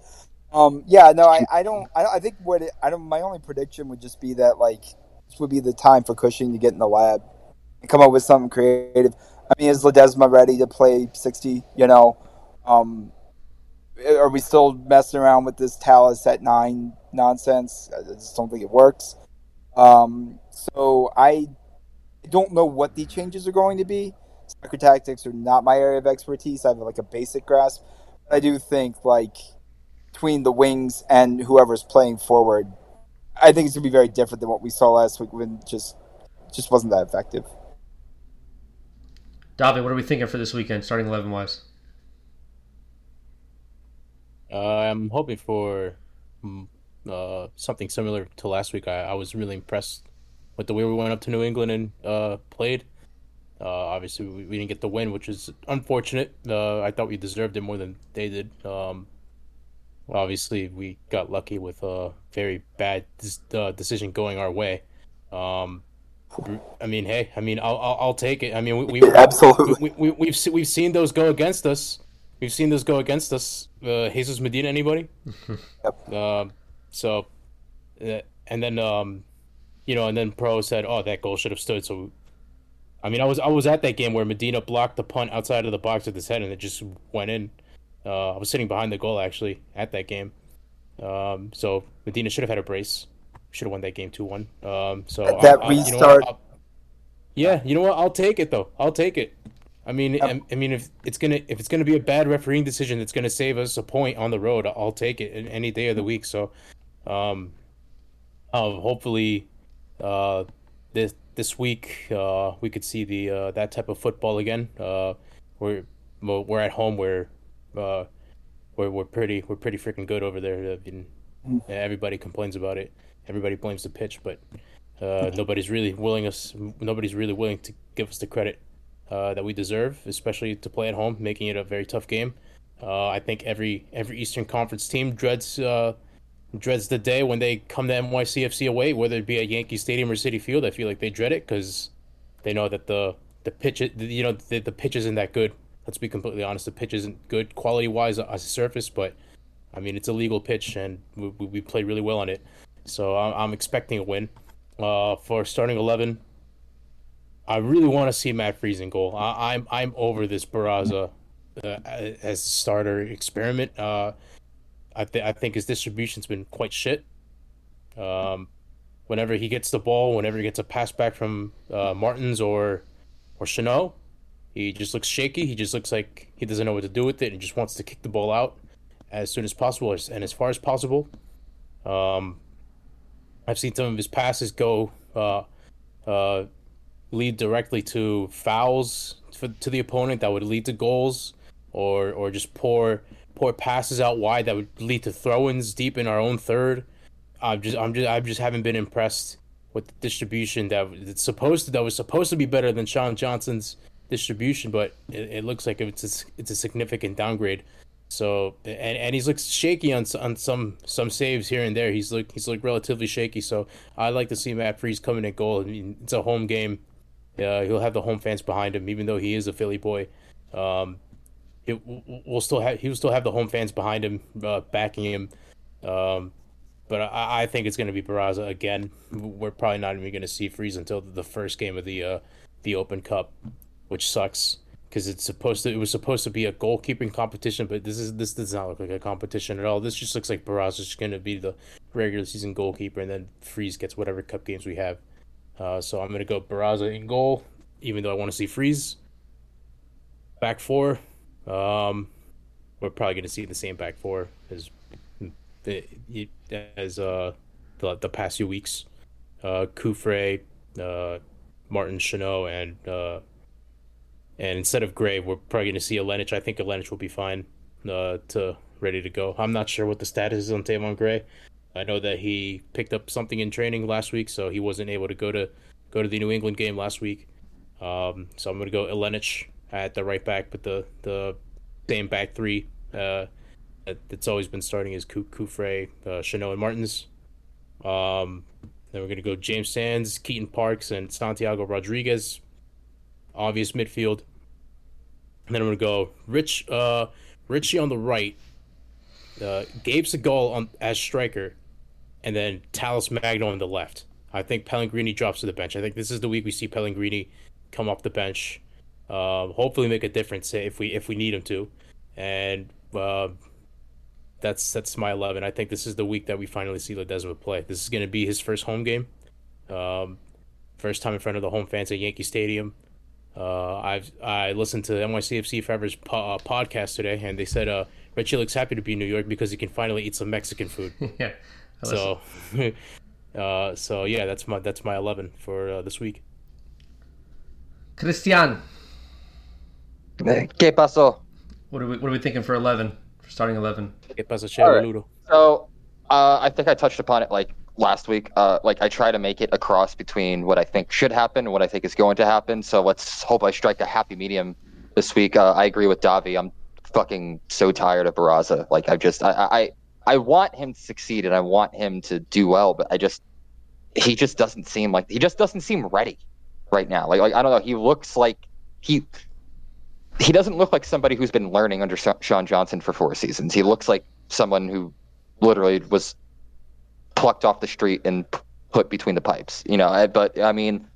Um, yeah, no, I, I don't. I, I think what it, I don't. My only prediction would just be that like this would be the time for Cushing to get in the lab and come up with something creative. I mean, is Ledezma ready to play sixty? You know, um, are we still messing around with this Talles at nine nonsense? I just don't think it works. Um, so I don't know what the changes are going to be. Soccer tactics are not my area of expertise. I have like a basic grasp. I do think like between the wings and whoever's playing forward, I think it's gonna be very different than what we saw last week when just just wasn't that effective. David, what are we thinking for this weekend, starting eleven wise? Uh, I'm hoping for mm, uh, something similar to last week. I, I was really impressed with the way we went up to New England and uh, played. Uh, obviously, we, we didn't get the win, which is unfortunate. Uh, I thought we deserved it more than they did. Um, obviously, we got lucky with a very bad des- uh, decision going our way. Um, I mean, hey, I mean, I'll I'll, I'll take it. I mean, we, we [laughs] Absolutely. we, we, we've we've seen those go against us. We've seen this go against us. Uh, Jesus Medina, anybody? [laughs] Yep. Um, so, uh, and then um, you know, and then Pro said, "Oh, that goal should have stood." So, I mean, I was I was at that game where Medina blocked the punt outside of the box with his head, and it just went in. Uh, I was sitting behind the goal actually at that game. Um, so Medina should have had a brace. Should have won that game two one. Um, so That I'll- I'll- you know what? restart- yeah, you know what? I'll take it though. I'll take it. I mean. I, I mean, if it's gonna if it's gonna be a bad refereeing decision that's gonna save us a point on the road, I'll take it any day of the week. So, um, uh, hopefully, uh, this this week uh, we could see the uh, that type of football again. Uh, we're we're at home. We're uh, we're we're pretty we're pretty freaking good over there. I mean, everybody complains about it. Everybody blames the pitch, but uh, nobody's really willing us. Nobody's really willing to give us the credit uh, that we deserve, especially to play at home, making it a very tough game. Uh, I think every every Eastern Conference team dreads uh, dreads the day when they come to NYCFC away, whether it be at Yankee Stadium or Citi Field. I feel like they dread it because they know that the the pitch, you know, the, the pitch isn't that good. Let's be completely honest, the pitch isn't good quality wise as a surface, but I mean it's a legal pitch and we, we, we played really well on it. So I'm, I'm expecting a win. Uh, for starting eleven, I really want to see Matt Freese in goal. I, I'm I'm over this Barraza uh, as a starter experiment. Uh, I think I think his distribution's been quite shit. Um, whenever he gets the ball, whenever he gets a pass back from uh, Martins or or Chanot, he just looks shaky. He just looks like he doesn't know what to do with it and just wants to kick the ball out as soon as possible and as far as possible. Um, I've seen some of his passes go uh, uh, lead directly to fouls for, to the opponent that would lead to goals, or or just poor poor passes out wide that would lead to throw-ins deep in our own third. I'm just I'm just I just haven't been impressed with the distribution that it's supposed to that was supposed to be better than Sean Johnson's distribution, but it, it looks like it's a, it's a significant downgrade. So and, and he's looked shaky on on some some saves here and there. He's looked he's looked relatively shaky. So I'd like to see Matt Freese coming at goal. I mean, it's a home game. Uh, he'll have the home fans behind him, even though he is a Philly boy. Um, it will still have he will still have the home fans behind him, uh, backing him. Um, but I, I think it's going to be Barraza again. We're probably not even going to see Freese until the first game of the uh, the Open Cup, which sucks because it's supposed to it was supposed to be a goalkeeping competition, but this is this does not look like a competition at all. This just looks like Barraza is going to be the regular season goalkeeper, and then Freese gets whatever cup games we have. Uh, so I'm going to go Barraza in goal, even though I want to see Freese. Back four, um, we're probably going to see the same back four as as uh, the the past few weeks. Uh, Cufré, uh, Martin Chanot, and uh, and instead of Gray, we're probably going to see Ilenic. I think Ilenic will be fine uh, to ready to go. I'm not sure what the status is on Tayvon Gray. I know that he picked up something in training last week, so he wasn't able to go to go to the New England game last week. Um, so I'm going to go Ilenic at the right back, but the the same back three uh, that's always been starting is Cufré, uh, Chanot, and Martins. Um, then we're going to go James Sands, Keaton Parks, and Santiago Rodriguez. Obvious midfield. And then I'm going to go Rich, uh, Richie on the right, uh, Gabe Segal on as striker, and then Talles Magno on the left. I think Pellegrini drops to the bench. I think this is the week we see Pellegrini come off the bench. Uh, hopefully, make a difference if we if we need him to, and uh, that's that's my eleven. I think this is the week that we finally see Ledezma play. This is going to be his first home game, um, first time in front of the home fans at Yankee Stadium. Uh, I've I listened to NYCFC Forever's po- uh, podcast today, and they said uh, Richie looks happy to be in New York because he can finally eat some Mexican food. [laughs] yeah. So, [laughs] uh, so yeah, that's my that's my eleven for uh, this week. Christian. ¿Qué pasó? What are we What are we thinking for eleven? For starting 11. ¿Qué pasa, right. So, uh, I think I touched upon it like last week. Uh, like I try to make it a cross between what I think should happen and what I think is going to happen. So let's hope I strike a happy medium this week. Uh, I agree with Davi. I'm fucking so tired of Barraza. Like I just I, I I want him to succeed and I want him to do well, but I just he just doesn't seem like he just doesn't seem ready right now. Like like I don't know. He looks like he he doesn't look like somebody who's been learning under Sean Johnson for four seasons. He looks like someone who literally was plucked off the street and put between the pipes. You know, but I mean,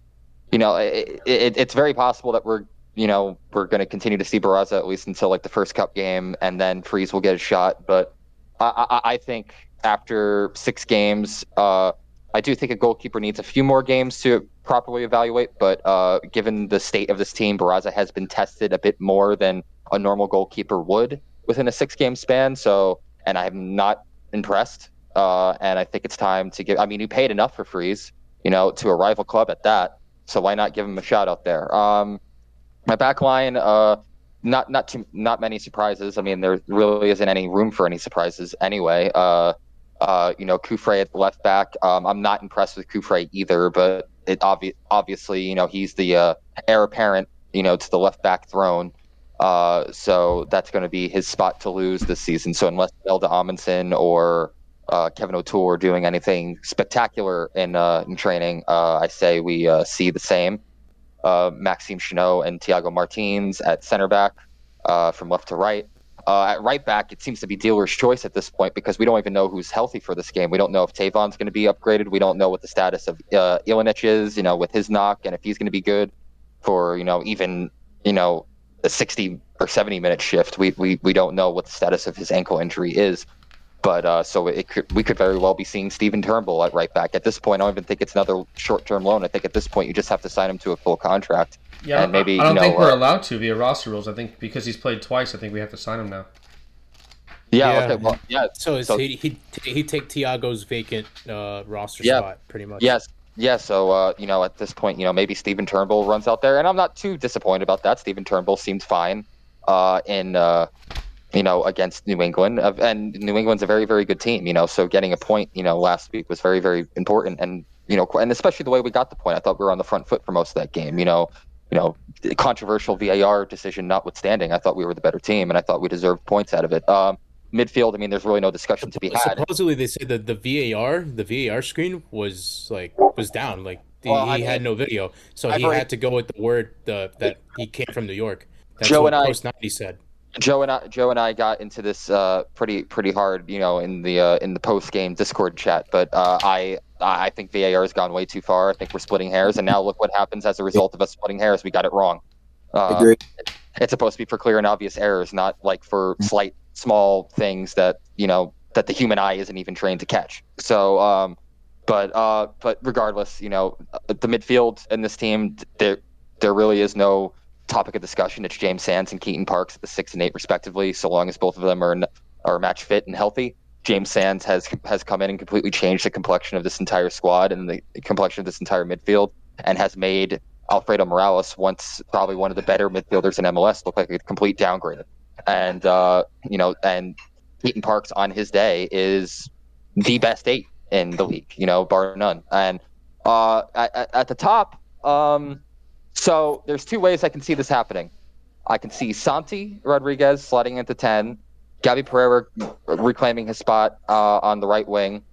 you know, it, it, it's very possible that we're you know we're going to continue to see Barraza at least until like the first Cup game, and then Freese will get a shot. But I, I, I think after six games, uh, I do think a goalkeeper needs a few more games to properly evaluate. But uh, given the state of this team, Barraza has been tested a bit more than a normal goalkeeper would within a six-game span. So, and I'm not impressed. Uh, and I think it's time to give. I mean, you paid enough for Freese, you know, to a rival club at that. So why not give him a shot out there? Um, my back line, uh, not not too not many surprises. I mean, there really isn't any room for any surprises anyway. Uh, uh, you know, Cufré at the left back. Um, I'm not impressed with Cufré either, but it obvi- obviously, you know, he's the uh, heir apparent, you know, to the left back throne. Uh, so that's going to be his spot to lose this season. So unless Elda Amundsen or uh, Kevin O'Toole are doing anything spectacular in uh, in training, uh, I say we uh, see the same. Uh, Maxime Chanot and Thiago Martins at center back uh, from left to right. Uh, at right back, it seems to be dealer's choice at this point because we don't even know who's healthy for this game. We don't know if Tayvon's going to be upgraded. We don't know what the status of uh, Ilenic is, you know, with his knock and if he's going to be good for, you know, even, you know, a 60 or 70 minute shift. We, we, we don't know what the status of his ankle injury is. But uh, so it could, we could very well be seeing Stephen Turnbull at right back. At this point, I don't even think it's another short term loan. I think at this point, you just have to sign him to a full contract. Yeah, and maybe I don't you know, think we're uh, allowed to via roster rules. I think because he's played twice, I think we have to sign him now. Yeah. yeah. Okay. Well, yeah. So, so he he he take Thiago's vacant uh, roster yeah, spot pretty much. Yes. Yeah. So uh, you know, at this point, you know, maybe Stephen Turnbull runs out there, and I'm not too disappointed about that. Stephen Turnbull seemed fine uh, in uh, you know against New England, and New England's a very very good team. You know, so getting a point, you know, last week was very very important, and you know, and especially the way we got the point. I thought we were on the front foot for most of that game. You know, you know, controversial VAR decision notwithstanding, I thought we were the better team, and I thought we deserved points out of it. Um, midfield, I mean, there's really no discussion to be had. Supposedly, they say that the VAR, the VAR screen was like was down. Like he, Well, he I had no video, so I've he already- had to go with the word the, that he came from New York. That's Joe what and I- Post ninety said. Joe and I, Joe and I got into this uh, pretty pretty hard, you know, in the uh, in the post game Discord chat. But uh, I I think VAR has gone way too far. I think we're splitting hairs, and now look what happens as a result of us splitting hairs. We got it wrong. Uh, Agreed. it's supposed to be for clear and obvious errors, not like for slight small things that you know that the human eye isn't even trained to catch. So, um, but uh, but regardless, you know, the midfield in this team, there there really is no topic of discussion. It's James Sands and Keaton Parks at the six and eight respectively. So long as both of them are are match fit and healthy, James Sands has has come in and completely changed the complexion of this entire squad and the complexion of this entire midfield, and has made Alfredo Morales, once probably one of the better midfielders in MLS, look like a complete downgrade. And uh, you know, and Keaton Parks on his day is the best eight in the league, you know, bar none. And uh, at, at the top, um, so there's two ways I can see this happening. I can see Santi Rodriguez sliding into 10, Gabby Pereira reclaiming his spot uh, on the right wing,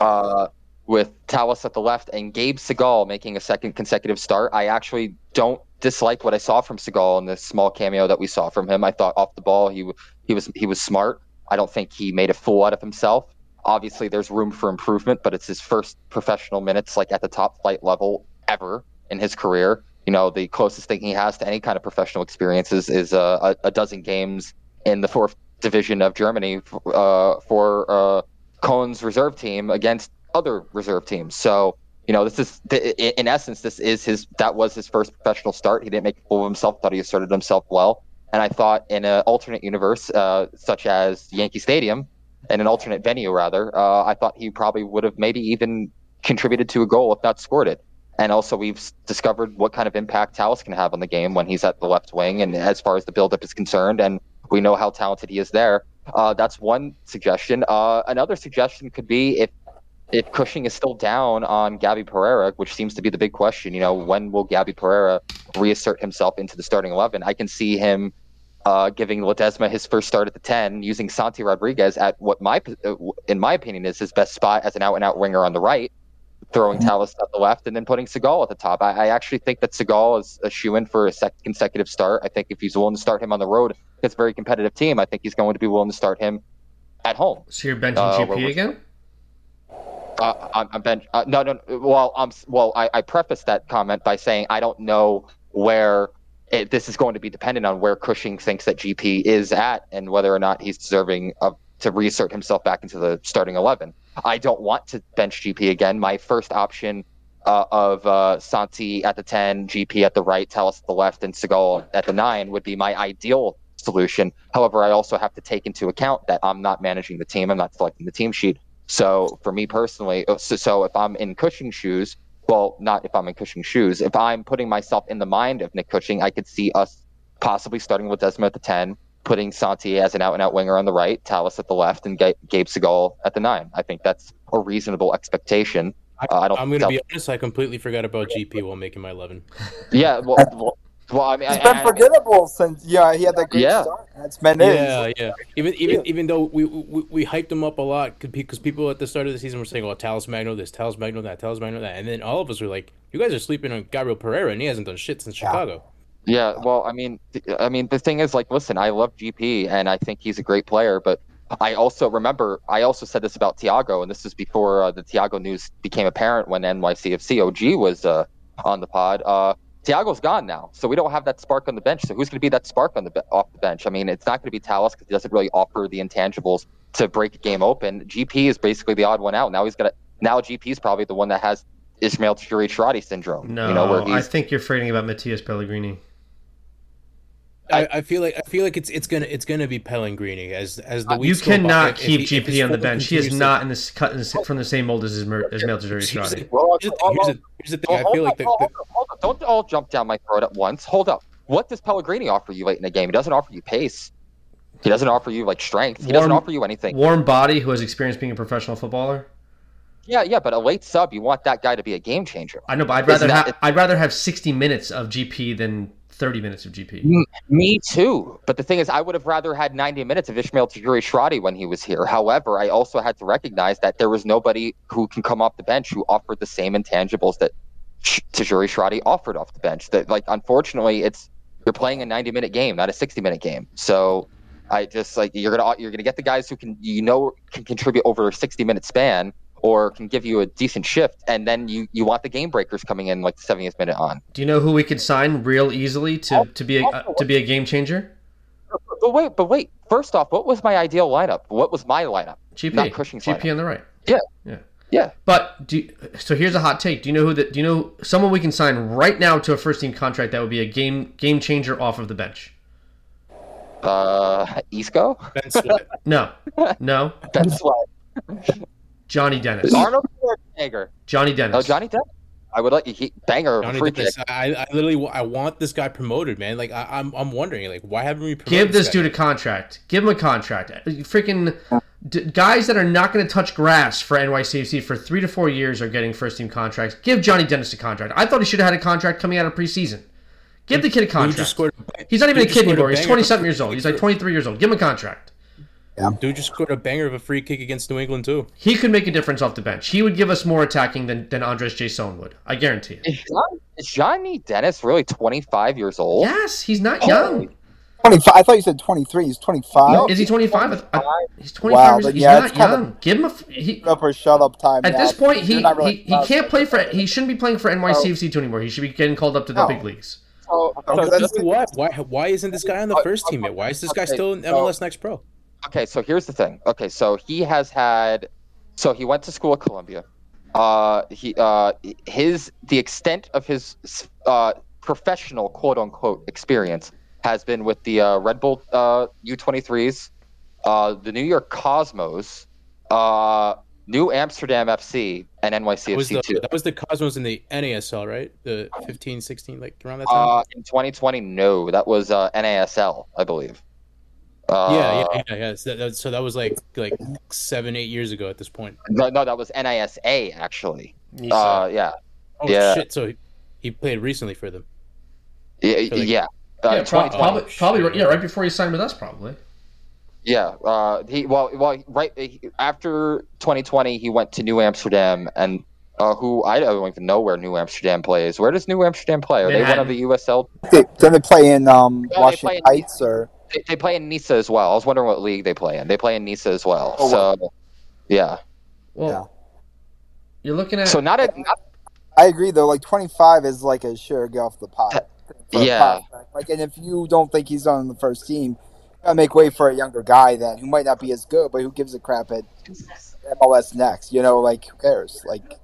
uh, with Talles at the left, and Gabe Segal making a second consecutive start. I actually don't dislike what I saw from Segal in this small cameo that we saw from him. I thought off the ball he he was he was smart. I don't think he made a fool out of himself. Obviously, there's room for improvement, but it's his first professional minutes, like at the top flight level ever in his career. You know, the closest thing he has to any kind of professional experiences is uh, a, a dozen games in the fourth division of Germany uh, for uh, Cohen's reserve team against other reserve teams. So, you know, this is in essence, this is his that was his first professional start. He didn't make a fool of himself. Thought he asserted himself well. And I thought in an alternate universe, uh, such as Yankee Stadium, in an alternate venue rather, uh, I thought he probably would have maybe even contributed to a goal if not scored it. And also, we've discovered what kind of impact Talles can have on the game when he's at the left wing, and as far as the buildup is concerned, and we know how talented he is there. Uh, that's one suggestion. Uh, another suggestion could be if if Cushing is still down on Gabby Pereira, which seems to be the big question. You know, when will Gabby Pereira reassert himself into the starting eleven? I can see him uh, giving Ledezma his first start at the ten, using Santi Rodriguez at what my, uh, in my opinion, is his best spot as an out and out winger on the right, throwing Talles at the left, and then putting Segal at the top. I, I actually think that Segal is a shoe in for a second consecutive start. I think if he's willing to start him on the road, it's a very competitive team. I think he's going to be willing to start him at home. So you're benching Uh, GP again? Uh, I'm, I'm bench. Uh, no, no. Well, I'm. Well, I, I prefaced that comment by saying I don't know where it, this is going to be dependent on where Cushing thinks that GP is at and whether or not he's deserving of to reassert himself back into the starting eleven. I don't want to bench GP again. My first option uh, of uh, Santi at the ten, GP at the right, Talles at the left, and Segal at the nine would be my ideal solution. However, I also have to take into account that I'm not managing the team. I'm not selecting the team sheet. So for me personally, uh, so, so if I'm in Cushing shoes, well, not if I'm in Cushing shoes, if I'm putting myself in the mind of Nick Cushing, I could see us possibly starting with Desmond at the 10, putting Santi as an out and out winger on the right, Talles at the left, and Ga- Gabe Segal at the 9. I think that's a reasonable expectation. Uh, I don't I'm gonna be honest. I completely forgot about GP while making my eleven. Yeah, well, well, well, I mean, He's I, been I- forgettable since yeah he had that great Yeah. start. That's been it. Yeah, yeah. Even even even though we, we we hyped him up a lot because people at the start of the season were saying, "Oh, Talles Magno this, Talles Magno that, Talles Magno that," and then all of us were like, "You guys are sleeping on Gabriel Pereira, and he hasn't done shit since Yeah. Chicago." Yeah, well, I mean, I mean, the thing is, like, listen, I love GP, and I think he's a great player, but I also remember, I also said this about Tiago, and this is before uh, the Tiago news became apparent when NYCFC OG was uh, on the pod. Uh, Tiago's gone now, so we don't have that spark on the bench. So who's going to be that spark on the be- off the bench? I mean, it's not going to be Talles because he doesn't really offer the intangibles to break a game open. GP is basically the odd one out. Now he's gonna. Now GP is probably the one that has Ismael Shradi syndrome. No, you know where I think you're forgetting about Matías Pellegrini. I, I feel like I feel like it's it's gonna it's gonna be Pellegrini as as the uh, You weeks go by, cannot if- keep he- GP on the bench. He is not in this cut in this, from the same mold as Ismael Tajouri Here's the- Shradi. Well, Here's the thing. Here's here's the thing. Well, I feel up, like the, hold the, hold up. Don't all jump down my throat at once. Hold up. What does Pellegrini offer you late in the game? He doesn't offer you pace. He doesn't offer you like strength. He doesn't offer you anything. Warm body who has experience being a professional footballer. Yeah, yeah, but a late sub, you want that guy to be a game changer. I know, but I'd Isn't rather that- ha- I'd rather have 60 minutes of GP than 30 minutes of GP. Me too. But the thing is, I would have rather had 90 minutes of Ismael Tajouri Shradi when he was here. However, I also had to recognize that there was nobody who can come off the bench who offered the same intangibles that Tajouri Shradi offered off the bench. That like unfortunately, it's you're playing a 90 minute game, not a 60 minute game. So I just like you're gonna you're gonna get the guys who can you know can contribute over a 60 minute span or can give you a decent shift, and then you you want the game breakers coming in like the 70th minute on. Do you know who we could sign real easily to, to be a, uh, to be a game changer? But wait, but wait. First off, what was my ideal lineup? What was my lineup? GP. Not Cushing's GP lineup. on the right. Yeah. Yeah. Yeah. But do you- so here's a hot take. Do you know who that do you know someone we can sign right now to a first team contract that would be a game game changer off of the bench? Uh, Isco, Ben Sweat. No. [laughs] No. Ben Sweat, [laughs] Johnny Dennis. Arnold Schwarzenegger. Johnny Dennis. Oh, Johnny Dennis. I would like he banger Johnny free Dennis, kick. I, I literally I want this guy promoted, man. Like I, I'm I'm wondering, like why haven't we promoted Give this guy? dude a contract. Give him a contract. Uh, freaking d- guys that are not going to touch grass for NYCFC for three to four years are getting first team contracts. Give Johnny Dennis a contract. I thought he should have had a contract coming out of preseason. Give the kid a contract. scored. He's not even a kid anymore. He's 27 years old. He's like 23 years old. Give him a contract. Dude just scored a banger of a free kick against New England too. He could make a difference off the bench. He would give us more attacking than, than Andres Jasson would. I guarantee it. Is, John, is Johnny Dennis really 25 years old? Yes, he's not young. 25. I thought you said 23. He's 25. No, Is he 25? I- 25. He's 25 Wow, years but He's yeah, not it's kind of- young. Give him a He, Shut up or shut up time. At now. this point, he really he, he can't play for. He shouldn't be playing for Oh. NYCFC two anymore. He should be getting called up to the No. big leagues. So, so Okay, this that's- is- What? Why? Why isn't this guy on the first team yet? Why is this guy still in MLS Next Pro? Okay, so here's the thing. Okay, so he has had, so he went to school at Columbia. Uh, he uh, his the extent of his uh professional quote unquote experience has been with the uh, Red Bull uh U23s, uh, the New York Cosmos, uh, New Amsterdam FC, and That was NYCFC the two. that was the Cosmos in the NASL, right? The 15, 16, like around that time. Uh, in 2020, no, that was uh, NASL, I believe. Uh, yeah, yeah, yeah, yeah. So that, so that was like like seven, eight years ago at this point. No, no, that was NISA actually. Nisa. Uh, yeah, Oh Yeah. shit! So he, he played recently for them. yeah, like- yeah. Uh, yeah, prob- 2020. probably, Oh, probably, shit. yeah, right before he signed with us, probably. Yeah, uh, he well, well, right he- after 2020, he went to New Amsterdam, and uh, who I don't even know where New Amsterdam plays. Where does New Amsterdam play? Are they one of the USL? They, then they play in um, they Washington play in- Heights or They, they play in Nisa as well. I was wondering what league they play in. They play in Nisa as well. Oh, so, yeah. Well, you're looking at. So not a not, I agree though. Like 25 is like a sure get off the pot. Uh, for Yeah. prospect. Like, and if you don't think he's on the first team, you gotta make way for a younger guy then who might not be as good, but who gives a crap at MLS next. You know, like who cares? Like,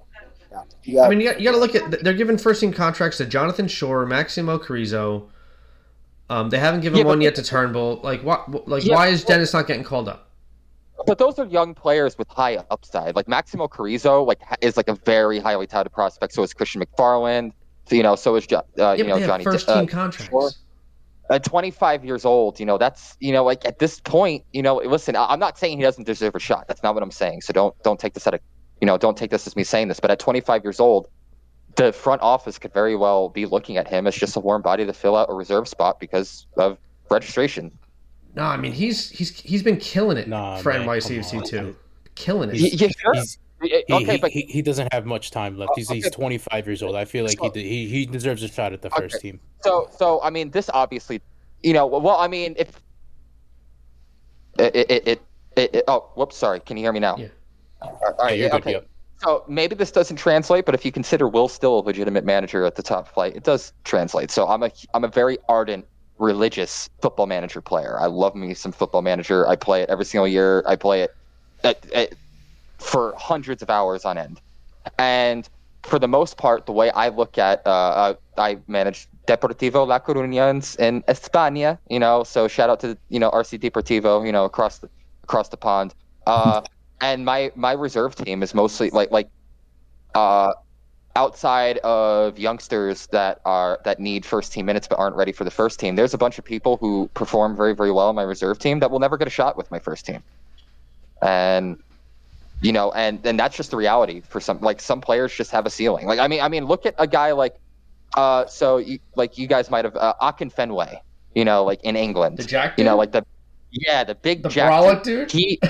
yeah, you got, I mean, you got, you got to look at. They're giving first team contracts to Jonathan Shore, Maximo Carrizo. Um, they haven't given Yeah, one yet to Turnbull. Like, what? Like, Yeah, why is Dennis not getting called up? but those are young players with high upside. Like Maximo Carrizo, like is like a very highly touted prospect. So is Christian McFarland. So, you know, so is jo- uh, Yeah, you know Johnny. first uh, team contracts. Shore. at 25 years old, you know, that's, you know, like at this point, you know, listen, I- I'm not saying he doesn't deserve a shot. That's not what I'm saying. So don't, don't take this at a, you know, don't take this as me saying this. But at 25 years old, the front office could very well be looking at him as just a warm body to fill out a reserve spot because of registration. No, I mean he's he's he's been killing it Nah, for man, come NYCFC on, too. Killing it. Y- Yeah, sure. He's, he, okay, he, but he, he doesn't have much time left. He's, he's 25 years old. I feel like he, he he deserves a shot at the first Okay. team. so, so I mean, this obviously, you know, well, I mean, if it, it, it, it, it oh, whoops, sorry. Can you hear me now? Yeah. All right, Yeah, you're yeah, good, okay. So maybe this doesn't translate, but if you consider Will still a legitimate manager at the top flight, it does translate. So I'm a I'm a very ardent religious football manager player. I love me some football manager. I play it every single year. I play it at, at, for hundreds of hours on end. And for the most part, the way I look at, uh, uh, I manage Deportivo La Coruña in España. You know, so shout out to you know RC Deportivo. You know, across the across the pond. Uh, and my my reserve team is mostly like like uh, outside of youngsters that are that need first team minutes but aren't ready for the first team. There's a bunch of people who perform very very well in my reserve team that will never get a shot with my first team. And you know, and and that's just the reality for some. Like some players just have a ceiling. Like I mean, I mean, look at a guy like, uh, so you, like you guys might have uh, Akinfenwa. You know, like in England. The Jack you know, like the yeah, the big the Jack. brolic dude. He,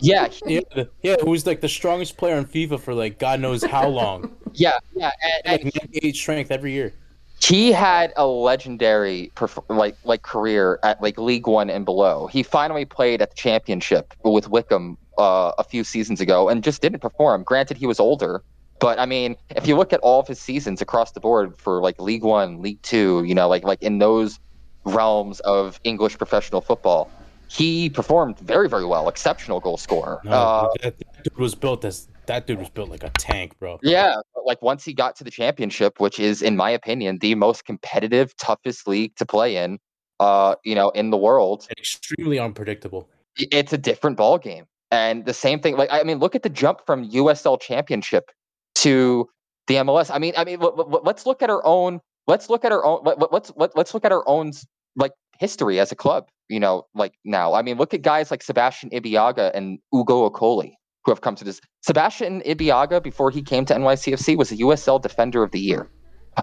yeah, he- Yeah, yeah, who's like the strongest player in FIFA for like God knows how long. [laughs] Yeah, yeah, and, like 98 strength every year. he had a legendary like like career at like League One and below. He finally played at the championship with Wycombe uh, a few seasons ago and just didn't perform. Granted, he was older, but I mean, if you look at all of his seasons across the board for like League One, League Two, you know, like like in those realms of English professional football, he performed very very well. Exceptional goal scorer. No, Uh, that, that dude was built as that dude was built like a tank, bro. Yeah, like once he got to the championship, which is, in my opinion, the most competitive, toughest league to play in, uh, you know, in the world, And extremely unpredictable. it's a different ball game. And the same thing, like I mean, look at the jump from USL Championship to the MLS. I mean, I mean, let's look at our own. Let's look at our own. let- let, let's look at our own like history as a club. You know, like now. I mean, look at guys like Sebastian Ibeagha and Ugo Okoli who have come to this. Sebastian Ibeagha, before he came to NYCFC, was a USL Defender of the Year.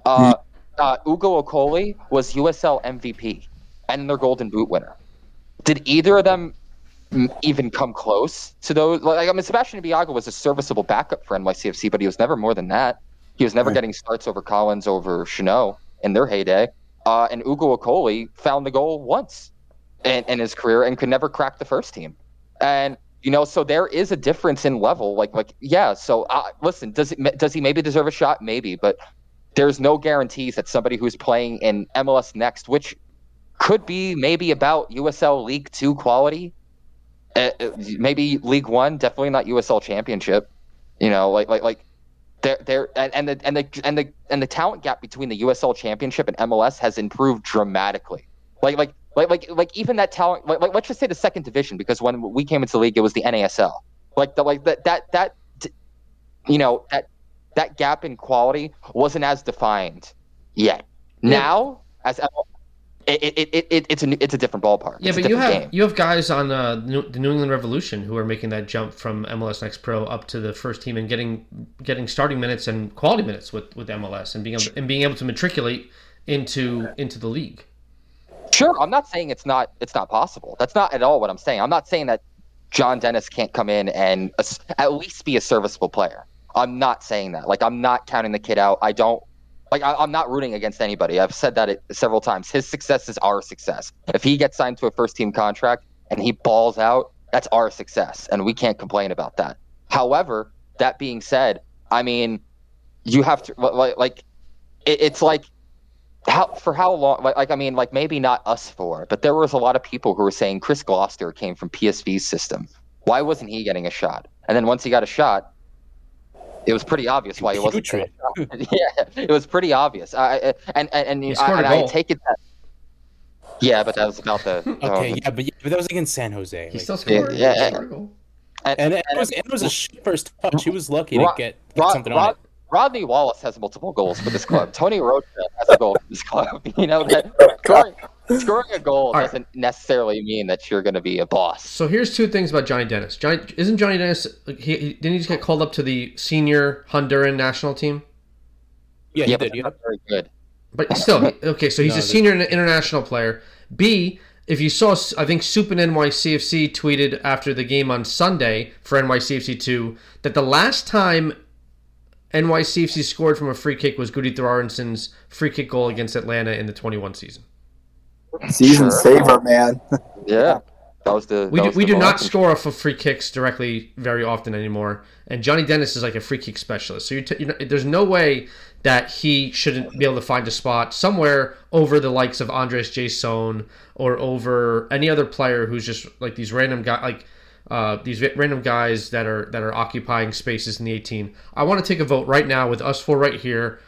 Uh, uh, Ugo Okoli was USL MVP and their Golden Boot winner. Did either of them even come close to those? Like, I mean, Sebastian Ibeagha was a serviceable backup for NYCFC, but he was never more than that. He was never Right. getting starts over Callens, over Chanot in their heyday. Uh, and Ugo Okoli found the goal once in, in his career and could never crack the first team. And you know, so there is a difference in level. Like, like, yeah. So, uh, listen, does it does he maybe deserve a shot? Maybe, but there's no guarantees that somebody who's playing in MLS Next, which could be maybe about USL League Two quality, uh, uh, maybe League One, definitely not USL Championship. You know, like, like, like. There, there, and, and the and the and the and the talent gap between the USL Championship and MLS has improved dramatically. Like, like, like, like, like even that talent. Like, like, let's just say the second division, because when we came into the league, it was the NASL. Like, the like that that that, you know, that that gap in quality wasn't as defined yet. Now, as it, it, it, it, it's a it's a different ballpark. Yeah, It's but you have game. you have guys on uh, New- the New England Revolution who are making that jump from MLS Next Pro up to the first team and getting getting starting minutes and quality minutes with, with MLS and being able and being able to matriculate into into the league. Sure, I'm not saying it's not it's not possible. That's not at all what I'm saying. I'm not saying that John Dennis can't come in and at least be a serviceable player. I'm not saying that. Like I'm not counting the kid out. I don't like I, I'm not rooting against anybody. I've said that several times. His success is our success. If he gets signed to a first team contract and he balls out, that's our success, and we can't complain about that. However, that being said, I mean, you have to like like it, it's like how for how long like, like i mean like maybe not us four but there was a lot of people who were saying chris Gloster came from psv's system why wasn't he getting a shot and then once he got a shot it was pretty obvious why he wasn't Putrid. getting a shot. yeah it was pretty obvious I, I- and and, and, He I, and I take it that yeah but that was about the [laughs] Okay, yeah, but yeah, but that was against San Jose. He like- still scored. yeah, yeah. scored a and, and it was it was a shit first touch. He was lucky Ro- to get, get Rod- something on Rod- it. Rodney Wallace has multiple goals for this club. [laughs] Tony Rocha has a goal for this club. [laughs] You know that scoring, scoring a goal right. doesn't necessarily mean that you're going to be a boss. So here's two things about Johnny Dennis. Johnny isn't Johnny Dennis. He, he didn't he just get called up to the senior Honduran national team. Yeah, he yeah, but did. Yeah. not very good. But still, [laughs] okay. So he's No, a they- senior in- international player. B, if you saw, I think Soup and NYCFC tweeted after the game on Sunday for NYCFC two that the last time NYCFC scored from a free kick was Gudi Thorarinsson's free kick goal against Atlanta in the 21 season. Season Sure. saver, man. [laughs] Yeah, that was the. We do, was we the do not Boston- score off of free kicks directly very often anymore. And Johnny Dennis is like a free kick specialist. So you're, t- you're not, there's no way that he shouldn't be able to find a spot somewhere over the likes of Andres Jasson or over any other player who's just like these random guy like uh, these random guys that are that are occupying spaces in the 18. I want to take a vote right now with us four right here.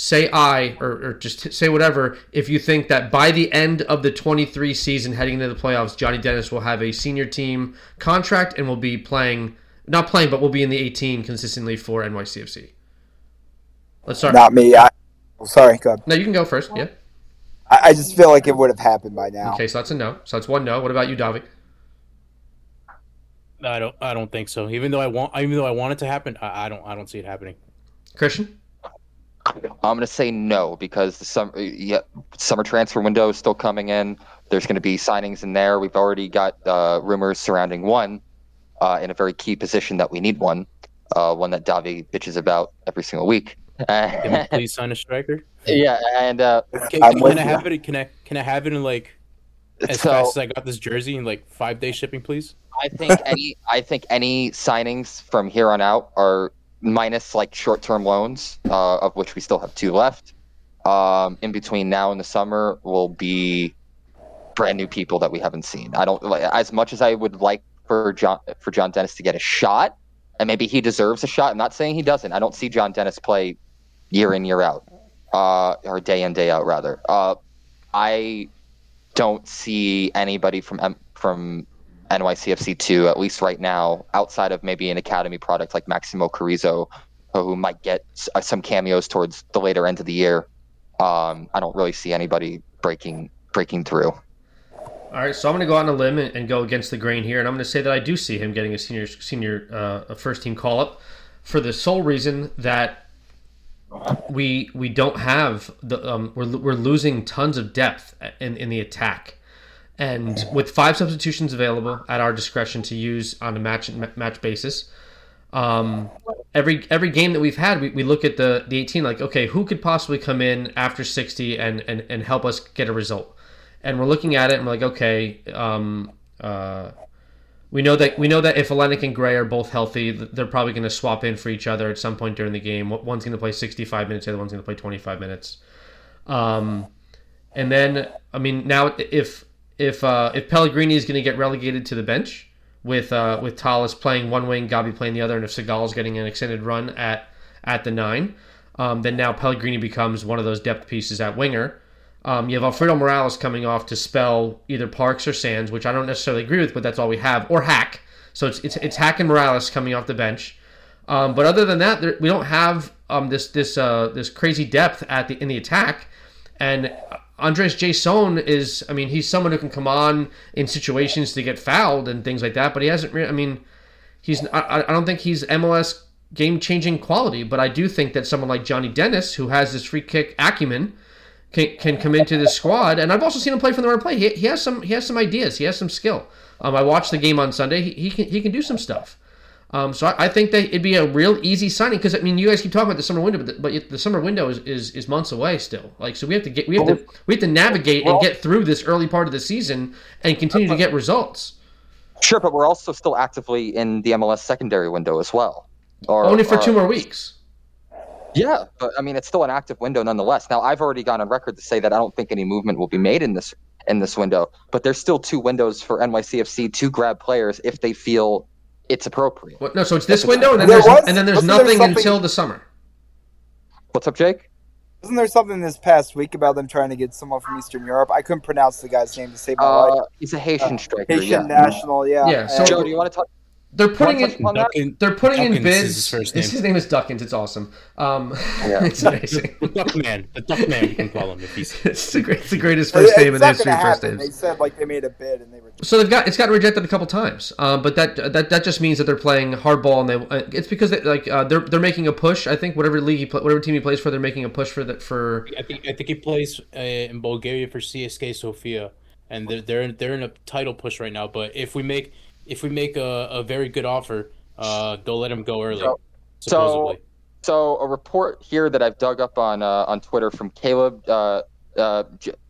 Say I or, or just say whatever if you think that by the end of the 23 season heading into the playoffs, Johnny Dennis will have a senior team contract and will be playing not playing but will be in the 18 consistently for NYCFC. Let's start. Not me. I, sorry, go ahead. No, you can go first. Yeah. I, I just feel like it would have happened by now. Okay, so that's a no. So that's one no. What about you, Davi? I don't. I don't think so. Even though I want, even though I want it to happen, I, I don't. I don't see it happening. Christian? I'm going to say no because the summer, yeah, summer transfer window is still coming in. There's going to be signings in there. We've already got uh, rumors surrounding one uh, in a very key position that we need one, uh, one that Davi bitches about every single week. Can we please sign a striker? yeah, and uh, Can, I'm can, I have it? Can I can I have it in like as so fast as I got this jersey in like five day shipping, please? I think any I think any signings from here on out are minus like short term loans, uh, of which we still have two left. Um, in between now and the summer will be brand new people that we haven't seen. I don't as much as I would like for John for John Dennis to get a shot, and maybe he deserves a shot. I'm not saying he doesn't. I don't see John Dennis play year in year out, uh, or day in day out rather. Uh, I don't see anybody from from NYCFC two at least right now, outside of maybe an academy product like Maximo Carrizo, who might get uh, some cameos towards the later end of the year. Um, I don't really see anybody breaking breaking through. All right, so I'm going to go on a limb and, and go against the grain here, and I'm going to say that I do see him getting a senior senior uh, a first team call up for the sole reason that we we don't have the um, we're we're losing tons of depth in in the attack, and with five substitutions available at our discretion to use on a match match basis. Um, every every game that we've had, we, we look at the the 18 like, okay, who could possibly come in after 60 and and, and help us get a result? and we're looking at it and we're like, okay, um, uh, we know that we know that if Ilenic and Gray are both healthy, they're probably going to swap in for each other at some point during the game. One's going to play 65 minutes, the other one's going to play 25 minutes. Um, and then, I mean, now if if uh, if Pellegrini is going to get relegated to the bench with uh, with Talles playing one wing, Gabi playing the other, and if Segal is getting an extended run at at the nine, um, then now Pellegrini becomes one of those depth pieces at winger. Um, you have Alfredo Morales coming off to spell either Parks or Sands, which I don't necessarily agree with, but that's all we have, or Haak. So it's it's, it's Haak and Morales coming off the bench. Um, but other than that, there, we don't have um, this this uh, this crazy depth at the in the attack. And Andres Jasson is, I mean, he's someone who can come on in situations to get fouled and things like that. But he hasn't. Re- I mean, he's. I, I don't think he's MLS game changing quality. But I do think that someone like Johnny Dennis, who has this free kick acumen, can, can come into this squad. And I've also seen him play from the right play. He, he has some he has some ideas. He has some skill. Um, I watched the game on Sunday. He, he can he can do some stuff. Um, so I, I think that it'd be a real easy signing because I mean you guys keep talking about the summer window, but the, but the summer window is, is, is months away still. Like so we have to get we have to we have to navigate and get through this early part of the season and continue to get results. Sure, but we're also still actively in the MLS secondary window as well. Or, Only for or- two more weeks. Yeah, but I mean, it's still an active window nonetheless. Now, I've already gone on record to say that I don't think any movement will be made in this in this window, but there's still two windows for NYCFC to grab players if they feel it's appropriate. What, no, so it's this window and then There there's was- and then there's wasn't there nothing until the summer. What's up, Jake? Wasn't there something this past week about them trying to get someone from Eastern Europe? I couldn't pronounce the guy's name to save my Uh, life. he's a Haitian striker. Haitian yeah. national, yeah. Yeah, so- And- Joe, do you want to talk? They're putting touch in upon that? They're putting in bids. his first His, name. name is Duckens. It's awesome. Um, [laughs] Yeah. it's amazing. the Duckman, the Duckman, we can call him if he's. [laughs] it's, the great, it's the greatest first It's name in the history of first happen. names. They said like they made a bid and they were. So they've got it's got rejected a couple times, um, but that that that just means that they're playing hardball, and they uh, it's because they, like uh, they're they're making a push. I think whatever league he play, whatever team he plays for, they're making a push for that for. I think I think he plays uh, in Bulgaria for CSK Sofia, and they're they're in, they're in a title push right now. But if we make if we make a, a very good offer, uh, they'll let him go early. So- supposedly. So a report here that I've dug up on uh, on Twitter from Caleb uh, uh,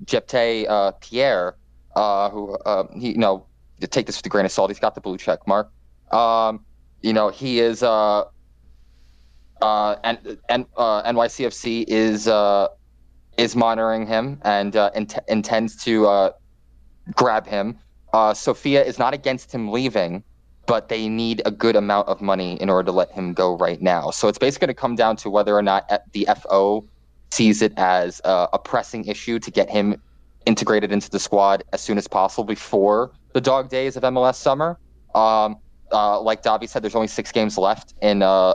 Jepte uh, Pierre, uh, who uh, he you know take this with a grain of salt. He's got the blue check mark. Um, you know he is uh, uh, and and uh, NYCFC is uh, is monitoring him and uh, int- intends to uh, grab him. Uh, Sofia is not against him leaving but they need a good amount of money in order to let him go right now. So it's basically going to come down to whether or not the FO sees it as uh, a pressing issue to get him integrated into the squad as soon as possible before the dog days of MLS summer. Um, uh, like Dobby said, there's only six games left in uh,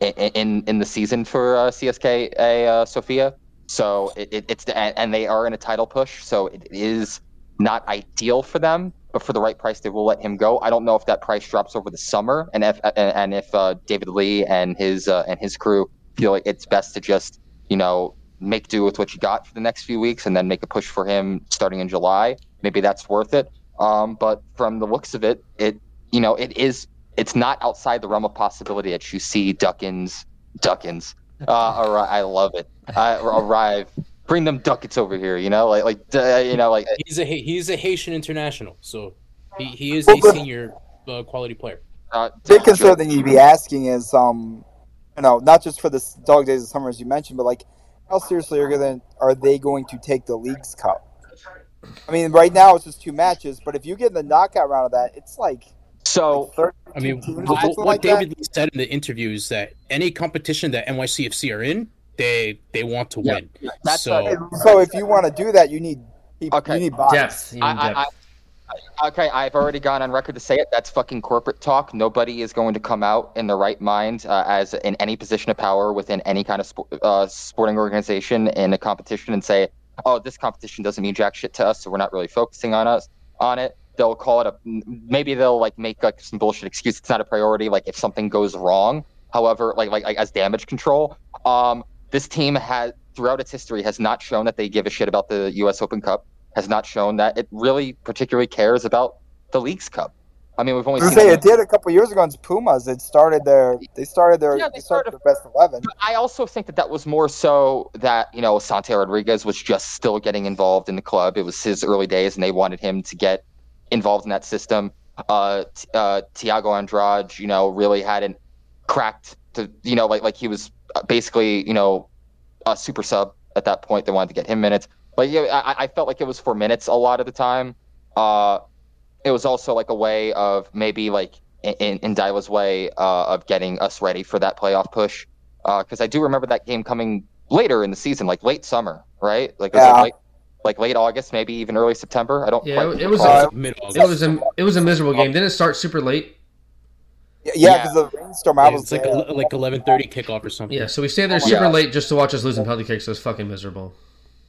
in in, the season for uh, CSK uh, Sofia. So it, it, it's and they are in a title push. So it is not ideal for them, but for the right price, they will let him go. I don't know if that price drops over the summer, and if and, if uh, David Lee and his uh, and his crew feel like it's best to just you know make do with what you got for the next few weeks, and then make a push for him starting in July. Maybe that's worth it. Um, but from the looks of it, it you know it is it's not outside the realm of possibility that you see Duckens Duckens Uh, arri- I love it. Uh, arrive. Bring them ducats over here. You know, like like uh, you know, like He's a he's a Haitian international, so he, he is a senior uh, quality player. uh, big concern thing you'd be asking is, um, you know, not just for the dog days of summer as you mentioned, but like, how seriously are gonna are they going to take the league's cup? I mean, right now it's just two matches, but if you get in the knockout round of that, it's like, So like I mean, what, what like that. David Lee said in the interview is that any competition that NYCFC are in, they they want to Yeah. win. that's so uh, So if you want to do that, you need people, Okay. you need bodies. Depth. You need I, I, depth. I, okay, I've already gone on record to say it. That's fucking corporate talk. Nobody is going to come out in the right mind uh, as in any position of power within any kind of sp- uh, sporting organization in a competition and say, "Oh, this competition doesn't mean jack shit to us, so we're not really focusing on us on it." They'll call it a maybe they'll like make like some bullshit excuse. It's not a priority. Like if something goes wrong, however, like like, like as damage control. Um, this team has throughout its history has not shown that they give a shit about the U.S. Open Cup has not shown that it really particularly cares about the League's Cup. I mean, we've only seen. say it did a couple years ago in Pumas. It started their they started their Yeah, they they started started- their best eleven. I also think that that was more so that you know Santiago Rodriguez was just still getting involved in the club. It was his early days, and they wanted him to get involved in that system. Uh, uh, Thiago Andrade, you know, really hadn't cracked to you know like like he was basically you know a super sub at that point. They wanted to get him minutes, but yeah, I, I felt like it was for minutes a lot of the time. Uh, it was also like a way of maybe like in in Deila's way uh, of getting us ready for that playoff push. Because I do remember that game coming later in the season, like late summer, right? Like was Yeah. like late, like late August, maybe even early September. I don't. Yeah, quite it was a- It was a it was a miserable game. Didn't it start super late? Yeah, Yeah. because the rainstorm. I was it's like there. like eleven thirty kickoff or something. Yeah, so we stayed there Oh super gosh. late just to watch us lose in penalty kicks. So it was fucking miserable.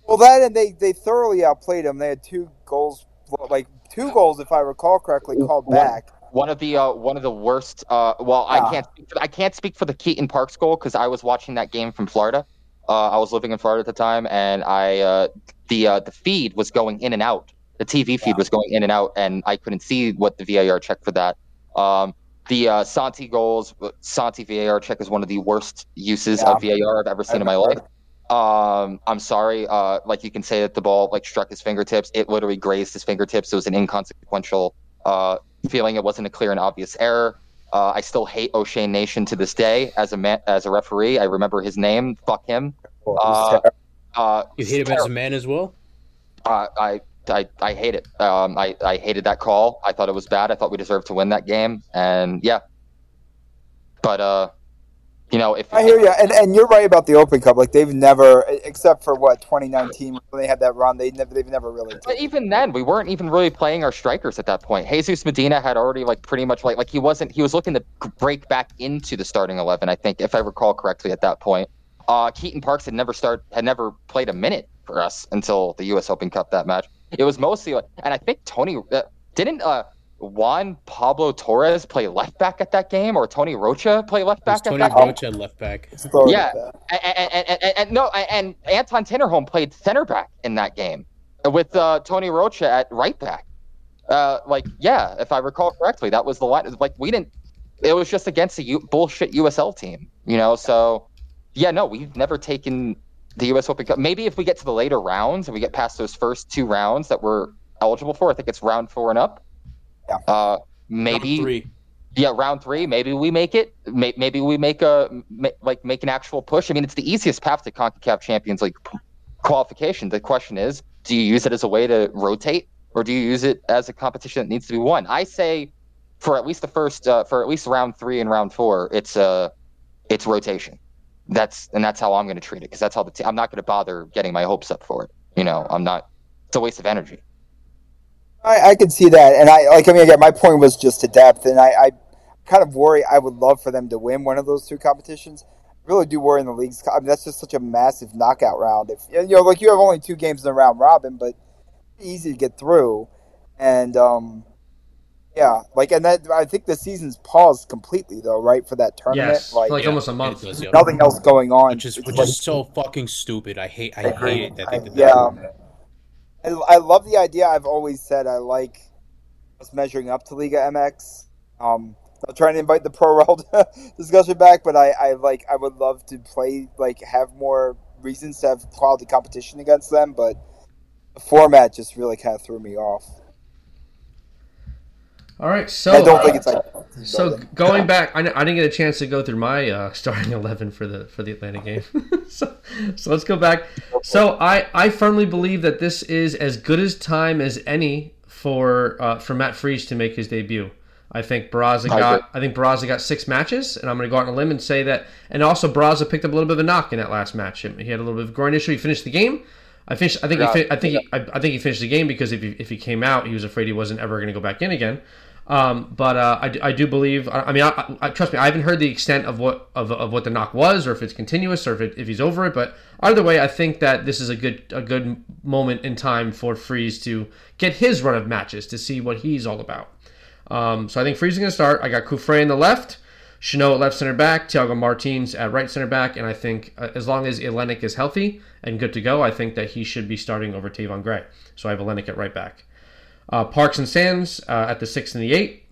Well, that and they they thoroughly outplayed them. They had two goals, like two goals, if I recall correctly, called One- back. one of the uh, one of the worst. Uh, well, I can't I can't speak for the Keaton Parks goal because I was watching that game from Florida. Uh, I was living in Florida at the time, and I uh, the uh, the feed was going in and out. The TV feed Yeah. was going in and out, and I couldn't see what the VAR check for that. Um, the uh, Santi goals, Santi VAR check is one of the worst uses of VAR I've ever seen in my life. Um, I'm sorry. Uh, like you can say that the ball like struck his fingertips. It literally grazed his fingertips. It was an inconsequential uh, feeling. It wasn't a clear and obvious error. Uh, I still hate O'Shea Nation to this day as a man, as a referee. I remember his name. Fuck him. Well, it was Uh. Uh, You hate him as a man as well. uh, I, I I hate it. Um, I, I hated that call. I thought it was bad. I thought we deserved to win that game. And yeah, but uh, you know if I hear you, and and you're right about the Open Cup. Like they've never, except for what 2019 when they had that run, they never they've never really. But even then, we weren't even really playing our strikers at that point. Jesus Medina had already like pretty much like like he wasn't he was looking to break back into the starting eleven. I think if I recall correctly at that point, uh, Keaton Parks had never start had never played a minute for us until the U.S. Open Cup that match. It was mostly like, and I think Tony uh, didn't uh, Juan Pablo Torres play left back at that game, or Tony Rocha play left It was back at Tony that game. Rocha at left back. Yeah. and, and, and, and, and no, and Anton Tinnerholm played center back in that game with uh, Tony Rocha at right back. Uh, like, yeah, if I recall correctly, that was the line. Like, we didn't. It was just against a U- bullshit USL team, you know. So, yeah, no, we've never taken the U.S. Open Cup. Maybe if we get to the later rounds and we get past those first two rounds that we're eligible for, I think it's round four and up. Yeah. Uh, maybe three. yeah, round three. Maybe we make it. Maybe we make a like make an actual push. I mean, it's the easiest path to Concacaf Champions League qualification. The question is, do you use it as a way to rotate, or do you use it as a competition that needs to be won? I say, for at least the first, uh, for at least round three and round four, it's uh, it's rotation. That's and that's how I'm going to treat it because that's how the t- I'm not going to bother getting my hopes up for it. You know, I'm not. It's a waste of energy. I, I could see that, and I like. I mean, again, my point was just to depth, and I, I kind of worry. I would love for them to win one of those two competitions. I really do worry in the leagues. I mean, that's just such a massive knockout round. If you know, like you have only two games in the round robin, but easy to get through, and um, yeah, like, and that I think the season's paused completely though, right, for that tournament. Yes, like, for like Yeah, almost a month. does, yeah. nothing else going on. Which is which like- is so fucking stupid. I hate I agree. hate it that they did that. yeah. I, I love the idea. I've always said I like us measuring up to Liga MX. Um, not trying to invite the pro world [laughs] discussion back, but I, I like I would love to play like have more reasons to have quality competition against them, but the format just really kind of threw me off. All right, so I don't think it's like So going back, I, I didn't get a chance to go through my uh, [laughs] starting eleven for the for the Atlanta game. [laughs] so, so let's go back. So I I firmly believe that this is as good as time as any for uh, for Matt Freese to make his debut. I think Barraza got I think Barraza got six matches, and I'm going to go out on a limb and say that. And also Barraza picked up a little bit of a knock in that last match. He had a little bit of a groin issue. He finished the game. I finished. I think. He, I think. He, I, think he finished the game because if he, if he came out, he was afraid he wasn't ever going to go back in again. Um, but uh, I, I do believe. I, I mean, I, I, trust me. I haven't heard the extent of what of, of what the knock was, or if it's continuous, or if, it, if he's over it. But either way, I think that this is a good a good moment in time for Freese to get his run of matches to see what he's all about. Um, so I think Freese is going to start. I got Kufre in the left, Chanot at left center back, Thiago Martins at right center back, and I think uh, as long as Ilenic is healthy and good to go, I think that he should be starting over Tayvon Gray. So I have Ilenic at right back. Uh, Parks and Sands uh, at the six and the eight.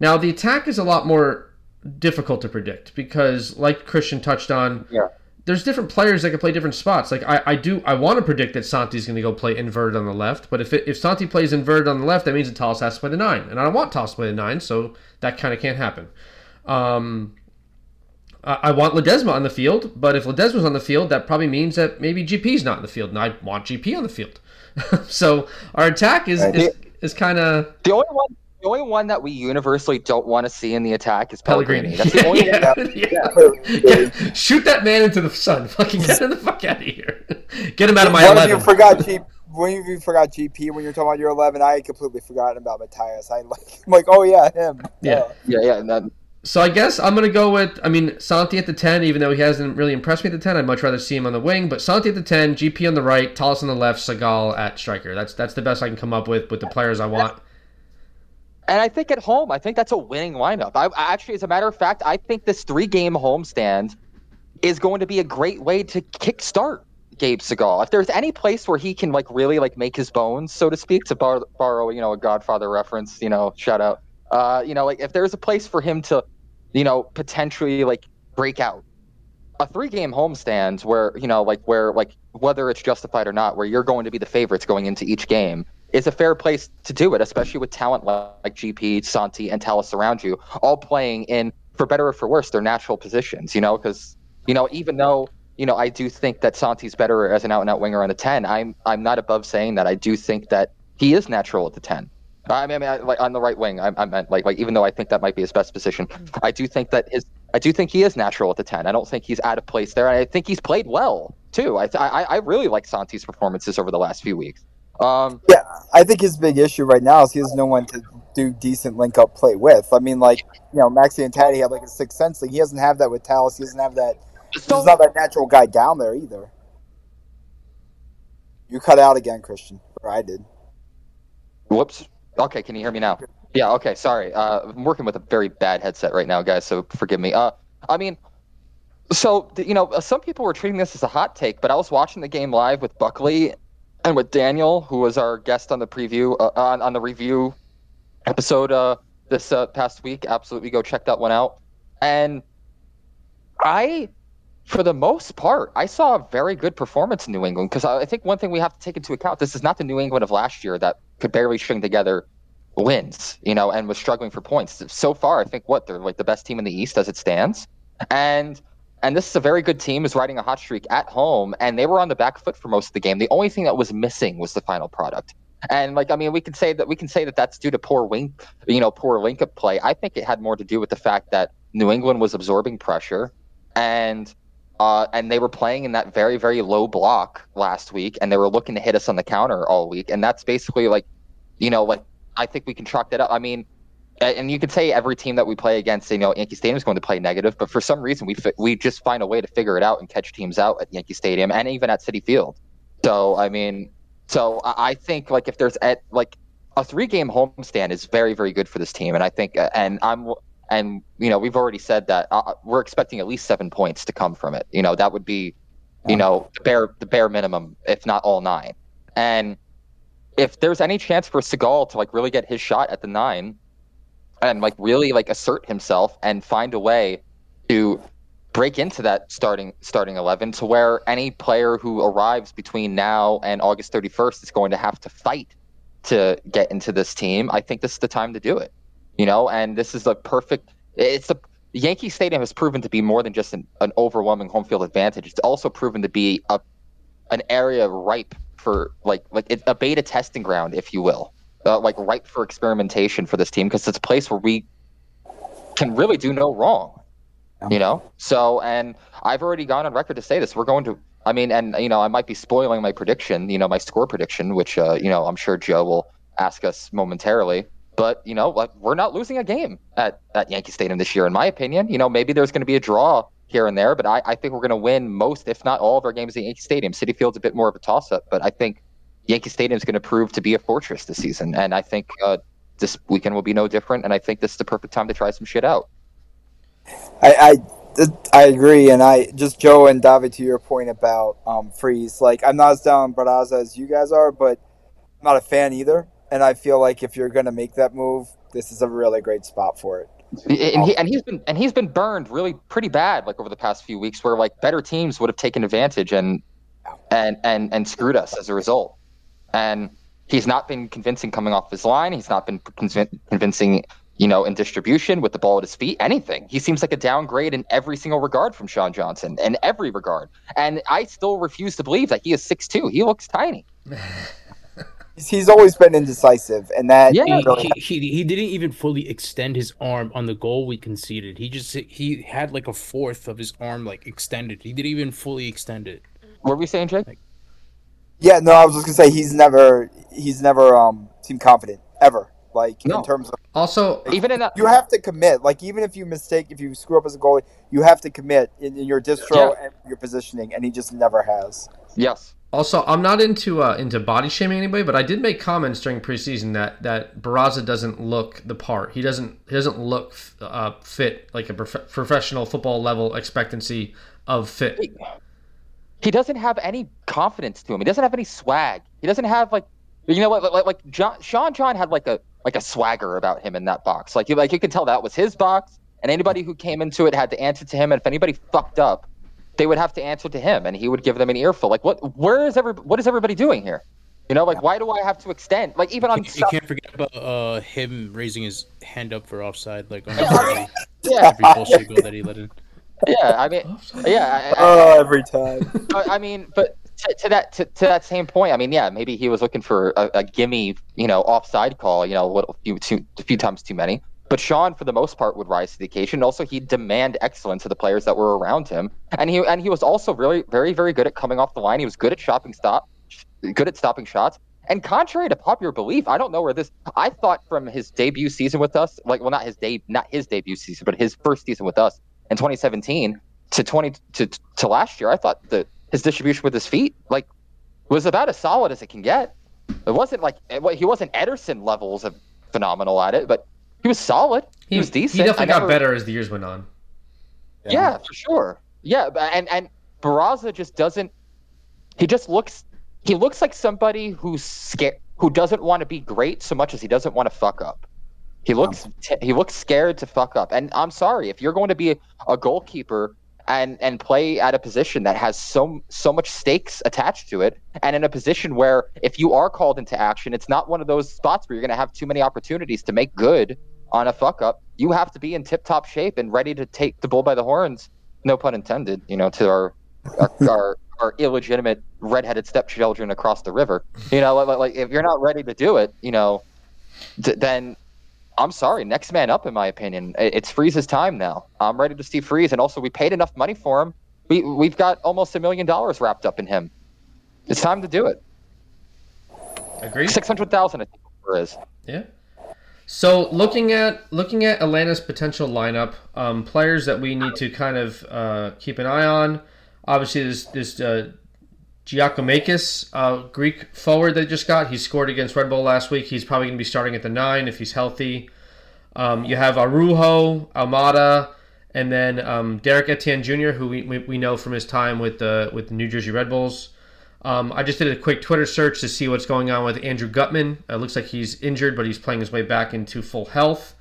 Now the attack is a lot more difficult to predict because, like Christian touched on, Yeah. there's different players that can play different spots. Like I, I do, I want to predict that Santi's going to go play inverted on the left, but if it, if Santi plays inverted on the left, that means that Talles has to play the nine, and I don't want Talles to play the nine, so that kind of can't happen. Um, I I want Ledezma on the field, but if Ledezma's on the field, that probably means that maybe GP's not in the field, and I want GP on the field. [laughs] so our attack is Right. is, is kind of The only one, the only one that we universally don't want to see in the attack is Pellegrini. Pellegrini. That's the only yeah, [laughs] one. yeah. [laughs] Yeah. Shoot that man into the sun. Fucking get him the fuck out of here. Get him out of my one of you eleven. forgot G. One of you forgot GP when you're talking about your eleven. I had completely forgotten about Matías. I like, I'm like, oh yeah, him. Yeah. Yeah, yeah. and that- So I guess I'm gonna go with. I mean, Santi at the ten, even though he hasn't really impressed me at the ten. I'd much rather see him on the wing. But Santi at the ten, GP on the right, Talles on the left, Segal at striker. That's that's the best I can come up with with the players I want. And I think at home, I think that's a winning lineup. I, actually, as a matter of fact, I think this three-game homestand is going to be a great way to kickstart Gabe Segal. If there's any place where he can like really like make his bones, so to speak, to borrow you know a Godfather reference, you know, shout out. Uh, you know, like if there's a place for him to, you know, potentially like break out, a three-game homestand where you know like where like whether it's justified or not, where you're going to be the favorites going into each game is a fair place to do it, especially with talent like GP, Santi, and Talles around you, all playing in, for better or for worse, their natural positions. You know, because you know even though you know I do think that Santi's better as an out and out winger on the ten, I'm I'm not above saying that I do think that he is natural at the ten. I mean, I mean I, like on the right wing, I, I meant like like even though I think that might be his best position, I do think that his I do think he is natural at the ten. I don't think he's out of place there. I think he's played well too. I I, I really like Santi's performances over the last few weeks. Um, Yeah, I think his big issue right now is he has no one to do decent link up play with. I mean, like you know, Maxi and Taty have like a sixth sense. Like he doesn't have that with Talles. He doesn't have that. He's not that natural guy down there either. You cut out again, Christian. Or I did. Whoops. Okay, can you hear me now? Yeah. Okay. Sorry. Uh, I'm working with a very bad headset right now, guys. So forgive me. Uh, I mean, so you know, uh, some people were treating this as a hot take, but I was watching the game live with Buckley and with Daniel, who was our guest on the preview uh, on on the review episode uh, this uh, past week. Absolutely, go check that one out. And I, for the most part, I saw a very good performance in New England because I I think one thing we have to take into account this is not the New England of last year that could barely string together wins, you know, and was struggling for points. So far, I think what they're like the best team in the East as it stands, and and this is a very good team is riding a hot streak at home, and they were on the back foot for most of the game. The only thing that was missing was the final product. And like I mean, we can say that we can say that that's due to poor wing, you know, poor link up play. I think it had more to do with the fact that New England was absorbing pressure, and uh, and they were playing in that very very low block last week, and they were looking to hit us on the counter all week, and that's basically like, you know, like I think we can chalk that up. I mean, and you could say every team that we play against, you know, Yankee Stadium is going to play negative, but for some reason we fi- we just find a way to figure it out and catch teams out at Yankee Stadium and even at Citi Field. So I mean, so I think like if there's at like a three game homestand is very very good for this team, and I think uh, and I'm and you know we've already said that uh, we're expecting at least seven points to come from it. You know that would be, you know, the bare the bare minimum, if not all nine. And if there's any chance for Segal to like really get his shot at the nine, and like really like assert himself and find a way to break into that starting starting 11 to where any player who arrives between now and August 31st is going to have to fight to get into this team. I think this is the time to do it. You know, and this is a perfect it's a Yankee Stadium has proven to be more than just an, an overwhelming home field advantage. It's also proven to be a an area ripe for like like it, a beta testing ground, if you will, uh, like ripe for experimentation for this team because it's a place where we can really do no wrong. You know, so and I've already gone on record to say this. We're going to. I mean, and you know, I might be spoiling my prediction. You know, my score prediction, which uh, you know, I'm sure Joe will ask us momentarily. But you know, like we're not losing a game at, at Yankee Stadium this year, in my opinion. You know, maybe there's going to be a draw here and there, but I, I think we're going to win most, if not all, of our games at Yankee Stadium. Citi Field's a bit more of a toss-up, but I think Yankee Stadium is going to prove to be a fortress this season, and I think uh, this weekend will be no different. And I think this is the perfect time to try some shit out. I, I, I agree, and I just Joe and David to your point about um, Freese. Like I'm not as down on Barraza as you guys are, but I'm not a fan either. And I feel like if you're going to make that move, this is a really great spot for it. And, he, and he's been and he's been burned really pretty bad like over the past few weeks where like better teams would have taken advantage and and and and screwed us as a result. And he's not been convincing coming off his line. He's not been convin- convincing you know, in distribution with the ball at his feet, anything. He seems like a downgrade in every single regard from Sean Johnson, in every regard. And I still refuse to believe that he is six two. He looks tiny. [laughs] He's always been indecisive, and that Yeah. He, really- he, he, he didn't even fully extend his arm on the goal we conceded. He just he had like a fourth of his arm like extended. He didn't even fully extend it. What were we saying, Jake? yeah. No, I was just gonna say he's never he's never um seemed confident ever. Like No. in terms of Also, Even in that, you have to commit. Like even if you mistake, if you screw up as a goalie, you have to commit in, in your distro and your positioning, and he just never has. yes. Also, I'm not into uh, into body shaming anybody, but I did make comments during preseason that that Barraza doesn't look the part. He doesn't he doesn't look uh, fit like a prof- professional football level expectancy of fit. He doesn't have any confidence to him. He doesn't have any swag. He doesn't have like, you know, what like, like John, Sean John had like a like a swagger about him in that box. Like you like you could tell that was his box, and anybody who came into it had to answer to him. And if anybody fucked up, they would have to answer to him, and he would give them an earful. Like what? Where is every? What is everybody doing here? You know, like why do I have to extend? Like even on You can't forget about uh him raising his hand up for offside, like on every, yeah, every bullshit goal that he let in. yeah. I mean, yeah. I, I, Oh, every time. But, I mean, but to, to that to, to that same point, I mean, yeah, maybe he was looking for a, a gimme, you know, offside call, you know, a few too, a few times too many. But Sean, for the most part, would rise to the occasion. Also, he'd demand excellence of the players that were around him, and he and he was also really very very good at coming off the line. He was good at shopping stop, good at stopping shots. And contrary to popular belief, I don't know where this. I thought from his debut season with us, like well, not his day, not his debut season, but his first season with us in 2017 to 20 to to last year, I thought that his distribution with his feet like was about as solid as it can get. It wasn't like he wasn't Ederson levels of phenomenal at it, but he was solid. He, was decent. He definitely I got never- better as the years went on. Yeah. for sure. Yeah, and and Barraza just doesn't. He just looks. He looks like somebody who's scared, who doesn't want to be great so much as he doesn't want to fuck up. He looks. T- he looks scared to fuck up. And I'm sorry if you're going to be a goalkeeper and and play at a position that has so so much stakes attached to it, and in a position where if you are called into action, it's not one of those spots where you're going to have too many opportunities to make good on a fuck up. You have to be in tip top shape and ready to take the bull by the horns. No pun intended. You know, to our our our, [laughs] our illegitimate redheaded stepchildren across the river. You know, like, like if you're not ready to do it, you know, th- then I'm sorry. Next man up, in my opinion. It's Freese's time now. I'm ready to see Freeze, and also we paid enough money for him. We we've got almost a million dollars wrapped up in him. It's time to do it. Agreed. Six hundred thousand, I think is. Yeah. So looking at looking at Atlanta's potential lineup, um, players that we need to kind of uh, keep an eye on. Obviously, this this uh, Giakoumakis, uh, Greek forward they just got. He scored against Red Bull last week. He's probably going to be starting at the nine if he's healthy. Um, you have Araujo, Almada, and then um, Derek Etienne Jr., who we, we, we know from his time with the with the New Jersey Red Bulls. Um, I just did a quick Twitter search to see what's going on with Andrew Gutman. It looks like he's injured, but he's playing his way back into full health.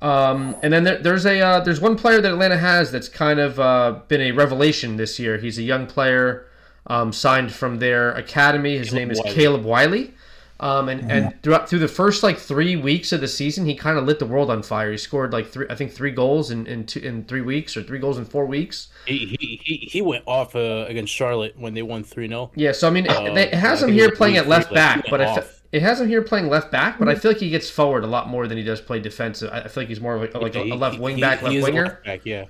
Um, and then there, there's a uh, there's one player that Atlanta has that's kind of uh, been a revelation this year. He's a young player um, signed from their academy. His Caleb name is Wiley. Caleb Wiley. Um, and, and throughout through the first like three weeks of the season, he kind of lit the world on fire. He scored like three, I think three goals in in, two, in three weeks or three goals in four weeks. He he, he, he went off uh, against Charlotte when they won 3 0. Yeah, so I mean, Uh, it, it has I him here playing at left back, but I went fe- it has him here playing left back. But I feel like he gets forward a lot more than he does play defensive. I I feel like he's more of a, like a, a left wing back, left winger. Back, yeah.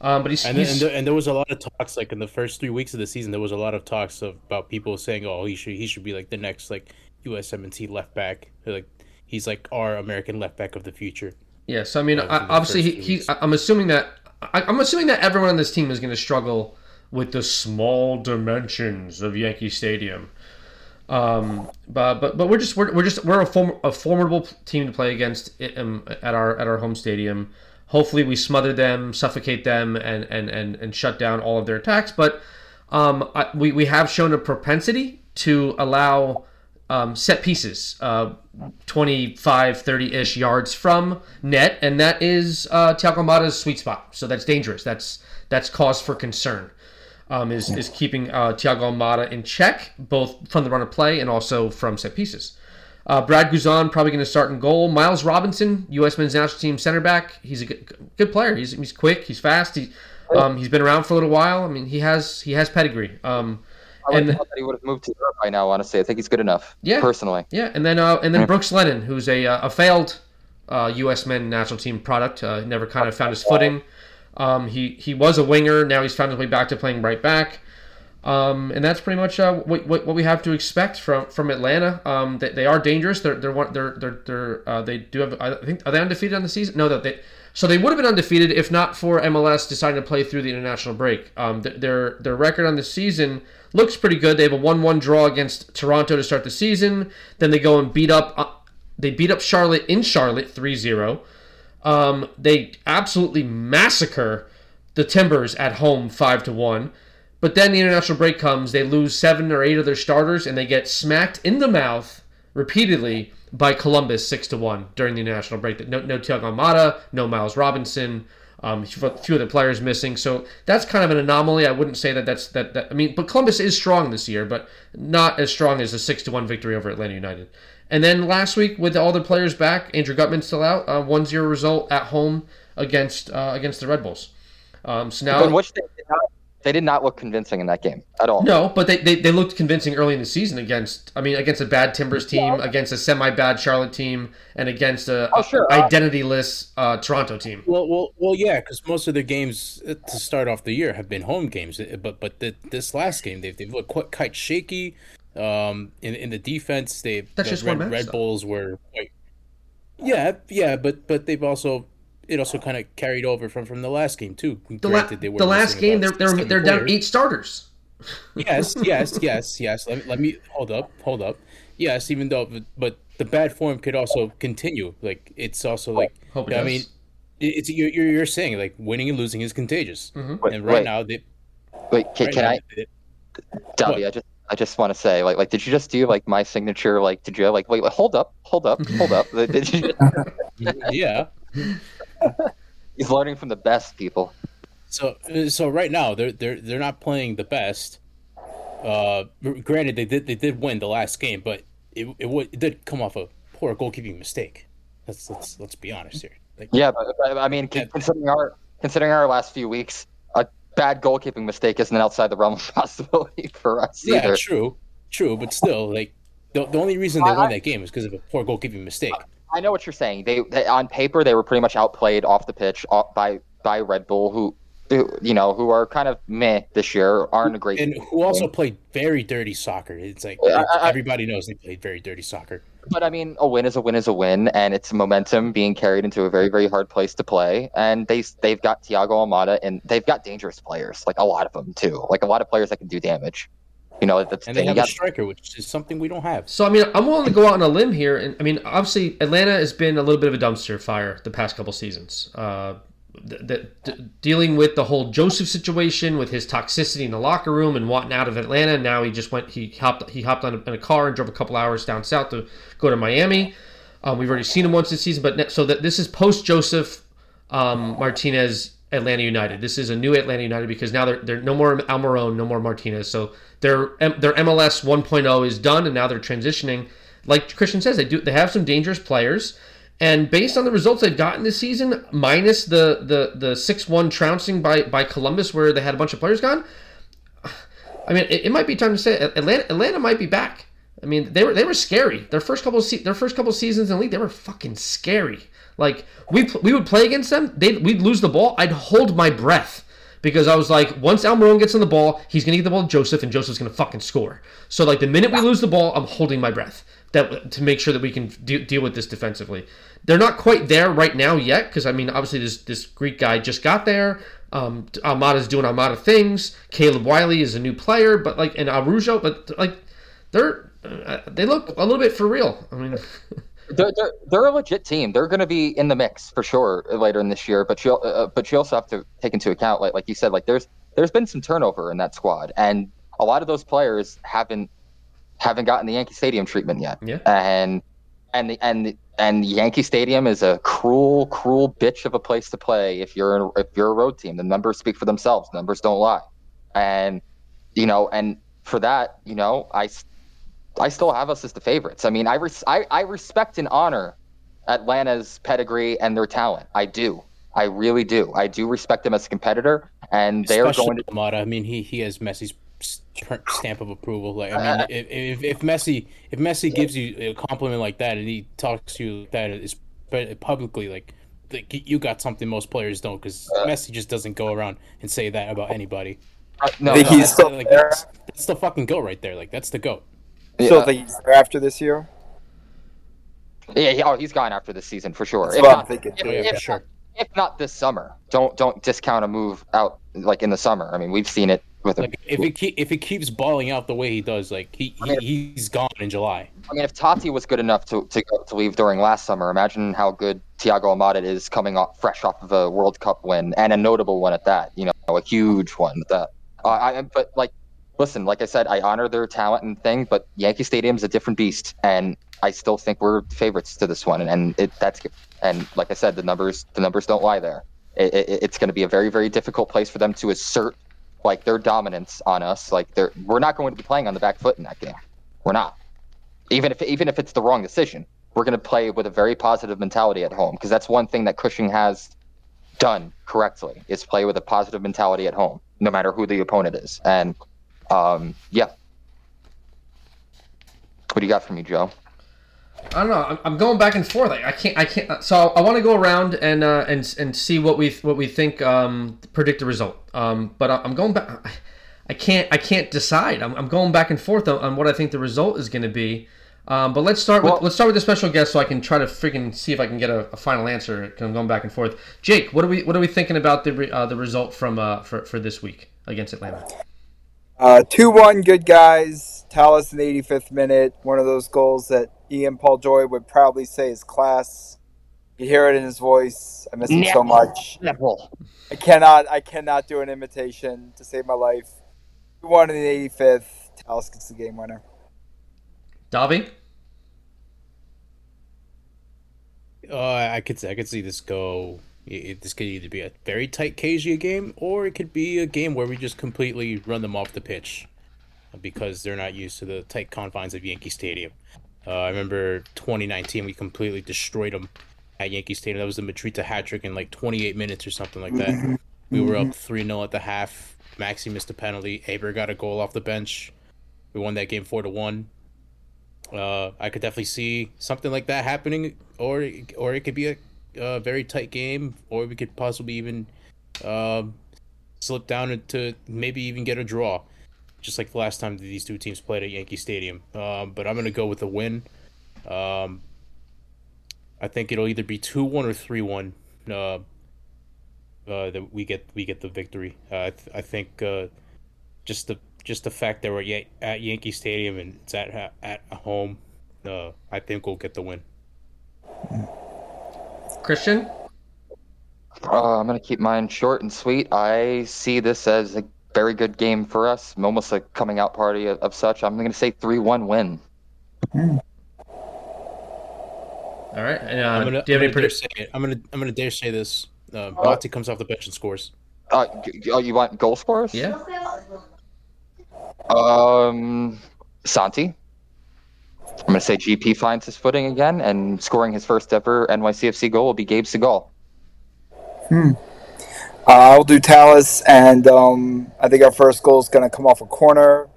Um, but he's, And, he's and, there, and there was a lot of talks like in the first three weeks of the season. There was a lot of talks of, about people saying, "Oh, he should he should be like the next like USMNT left back. Like he's like our American left back of the future." yeah. So I mean, I, obviously, he, he. I'm assuming that I, I'm assuming that everyone on this team is going to struggle with the small dimensions of Yankee Stadium. Um, but but but we're just we're, we're just we're a, form, a formidable team to play against um, at our at our home stadium. Hopefully, we smother them, suffocate them, and and and, and shut down all of their attacks. But um, I, we we have shown a propensity to allow um, set pieces, uh, 25, 30 ish yards from net, and that is uh, Thiago sweet spot. So that's dangerous. That's that's cause for concern um, is, is keeping uh, Thiago in check, both from the run of play and also from set pieces. Uh, Brad Guzan probably going to start in goal. Miles Robinson, U.S. men's national team center back. He's a good, good player. He's, he's quick. He's fast. He, um, he's been around for a little while. I mean, he has he has pedigree. Um, and- have thought that he would have moved to Europe by now. Honestly, I think he's good enough. Yeah. personally. Yeah, and then uh, and then Brooks Lennon, who's a, uh, a failed uh, U.S. men national team product, uh, never kind of found his footing. Um, he he was a winger. Now he's found his way back to playing right back. Um, and that's pretty much uh, what, what, what we have to expect from from Atlanta. Um, they, they are dangerous. They're they're they're they're, they're uh, they do have. I think are they undefeated on the season? No, that they. So they would have been undefeated if not for MLS deciding to play through the international break. Um, th- their their record on the season looks pretty good. They have a one-one draw against Toronto to start the season. Then they go and beat up. Uh, they beat up Charlotte in Charlotte 3-0. Um, they absolutely massacre the Timbers at home five to one. But then the international break comes, they lose seven or eight of their starters, and they get smacked in the mouth repeatedly by Columbus six to one during the international break. No, no Thiago Almada, no Miles Robinson, um, a few other players missing. So that's kind of an anomaly. I wouldn't say that that's that. that I mean, but Columbus is strong this year, but not as strong as a six to one victory over Atlanta United. And then last week, with all the players back, Andrew Gutman still out, uh, 1-0 result at home against uh, against the Red Bulls. Um, so now which they did, not, they did not look convincing in that game at all. no, but they, they, they looked convincing early in the season against I mean against a bad Timbers team, against a semi bad Charlotte team, and against a, Oh, sure. identityless uh, Toronto team. Well, well, well, yeah, because most of their games uh, to start off the year have been home games, Uh, but but the, this last game they've they've looked quite, quite shaky. Um, in in the defense, they That's the just Red, one match, Red. Bulls were quite. Yeah, yeah, but but they've also it also kind of carried over from from the last game too. The, la- Granted, they were the last game, they're they're, they're down eight starters. [laughs] yes, yes, yes, yes. Let, let me hold up, hold up. Yes, even though, but, but the bad form could also continue. Like it's also like Hope it I mean, it's you're you're you're saying like winning and losing is contagious, mm-hmm. Wait, and right wait, now they. wait, can, Right can now, I, they- Dobby? I just, I just want to say, like, like, did you just do like my signature? Like, did you like, wait, wait hold up, hold up, hold up? [laughs] Did you, [laughs] yeah. [laughs] he's learning from the best people. So so right now they're they're they're not playing the best. Uh, granted they did they did win the last game, but it it, would, it did come off a poor goalkeeping mistake. Let's let's let's be honest here. Like, Yeah, but, but I mean, con- considering our considering our last few weeks, a bad goalkeeping mistake isn't outside the realm of [laughs] possibility for us yeah, either. true, true, but still, like the, the only reason they I- won that game is because of a poor goalkeeping mistake. I know what you're saying. They, they on paper they were pretty much outplayed off the pitch off, by by Red Bull, who, who you know who are kind of meh this year, aren't a great. And who also played very dirty soccer. It's like I- I- everybody knows they played very dirty soccer. But I mean, a win is a win is a win, and it's momentum being carried into a very very hard place to play. And they they've got Thiago Almada, and they've got dangerous players, like a lot of them too, like a lot of players that can do damage. You know, that's the And they. You have got- a striker, which is something we don't have. So I mean, I'm willing to go out on a limb here, and I mean, obviously, Atlanta has been a little bit of a dumpster fire the past couple seasons. Uh, th- th- d- dealing with the whole Josef situation, with his toxicity in the locker room and wanting out of Atlanta. Now he just went, he hopped, he hopped on a, in a car and drove a couple hours down south to go to Miami. Um, we've already seen him once this season, but ne- so that this is post Josef um, Martinez Atlanta United. This is a new Atlanta United because now they're, they're no more Almiron, no more Martinez. So their their MLS 1.0 is done, and now they're transitioning. Like Christian says, they do they have some dangerous players, and based on the results they've gotten this season, minus the the the six one trouncing by by Columbus, where they had a bunch of players gone. I mean, it, it might be time to say Atlanta Atlanta might be back. I mean, they were they were scary. Their first couple of se- their first couple seasons in the league, they were fucking scary. Like we we would play against them, they we'd lose the ball. I'd hold my breath because I was like, once Almiron gets on the ball, he's gonna get the ball to Josef, and Josef's gonna fucking score. So like the minute we lose the ball, I'm holding my breath that to make sure that we can de- deal with this defensively. They're not quite there right now yet because I mean, obviously this this Greek guy just got there. Um, Almada's doing Almada things. Caleb Wiley is a new player, but like and Araujo, but like they're uh, they look a little bit for real. I mean. [laughs] they're, they're, they're a legit team. They're going to be in the mix for sure later in this year. But you uh, but you also have to take into account, like like you said, like there's there's been some turnover in that squad, and a lot of those players haven't haven't gotten the Yankee Stadium treatment yet. Yeah. And and the, and the, and Yankee Stadium is a cruel cruel bitch of a place to play if you're if you're a road team. The numbers speak for themselves. The numbers don't lie. And you know, and for that, you know, I I still have us as the favorites. I mean, I, res- I, I respect and honor Atlanta's pedigree and their talent. I do. I really do. I do respect them as a competitor, and they're going to. Almada. I mean, he he has Messi's stamp of approval. Like, I mean, if, if, if Messi if Messi gives you a compliment like that and he talks to you like that is publicly like. Like you got something most players don't, because Messi just doesn't go around and say that about anybody. Uh, no, no, he's still like there? that's, that's the fucking goat right there. Like that's the goat. Still yeah, think he's there after this year. yeah, yeah, oh, he's gone after this season for sure. That's If what not, thinking. if, yeah, if for sure. if not this summer, don't don't discount a move out like in the summer. I mean, we've seen it with him. Like if it keep, if it keeps balling out the way he does, like he, he he's gone in July. I mean, if Taty was good enough to to, to leave during last summer, imagine how good Thiago Almada is coming off fresh off of a World Cup win and a notable one at that. You know, a huge one at that. Uh, I, but like, listen, like I said, I honor their talent and thing, but Yankee Stadium's a different beast, and I still think we're favorites to this one, and, and it, that's and like I said, the numbers the numbers don't lie there. It, it, it's going to be a very very difficult place for them to assert like their dominance on us. Like they're we're not going to be playing on the back foot in that game. We're not. Even if even if it's the wrong decision, we're going to play with a very positive mentality at home because that's one thing that Cushing has done correctly is play with a positive mentality at home, no matter who the opponent is. And um, yeah, what do you got for me, Joe? I don't know. I'm, going back and forth. I, can't. I can't. So I want to go around and uh, and and see what we what we think. Um, predict the result. Um, but I, I'm going back. I can't. I can't decide. I'm, I'm going back and forth on, on what I think the result is going to be. Um, but let's start with let's start with the special guest, so I can try to freaking see if I can get a, a final answer. I'm going back and forth. Jake, what are we what are we thinking about the uh, the result from uh, for for this week against Atlanta? Uh, 2 1, good guys. Talles in the 85th minute. One of those goals that Ian Paul Joy would proudly say is class. You hear it in his voice. I miss him so much. Neville. I cannot I cannot do an imitation to save my life. 2 1 in the 85th. Talles gets the game winner. Davi, Uh, I could I could see this go. It, this could either be a very tight KG game, or it could be a game where we just completely run them off the pitch, because they're not used to the tight confines of Yankee Stadium. Uh, I remember 2019, we completely destroyed them at Yankee Stadium. That was the Mitrita hat trick in like 28 minutes or something like that. We were up 3 0 at the half. Maxi missed a penalty. Heber got a goal off the bench. We won that game 4 to 1. Uh, I could definitely see something like that happening, or or it could be a, a very tight game, or we could possibly even um, slip down into maybe even get a draw, just like the last time these two teams played at Yankee Stadium. Um, but I'm gonna go with a win. Um, I think it'll either be two one or three one. Uh, uh, that we get we get the victory. Uh, I, th- I think uh, just the just the fact that we're ya- at Yankee Stadium and it's at at home, uh, I think we'll get the win. Christian. Uh, I'm gonna keep mine short and sweet. I see this as a very good game for us, almost a coming out party of, of such. I'm gonna say three-one win. All right. And, uh, I'm gonna, do you have I'm any gonna dare predict- say. I'm gonna I'm gonna dare say this. Uh, Mati comes off the bench and scores. Uh, oh, you want goal scorers? Yeah. Um, Santi. I'm gonna say GP finds his footing again, and scoring his first ever NYCFC goal will be Gabe Segal. Uh, I'll do Talles, and um, I think our first goal is going to come off a corner,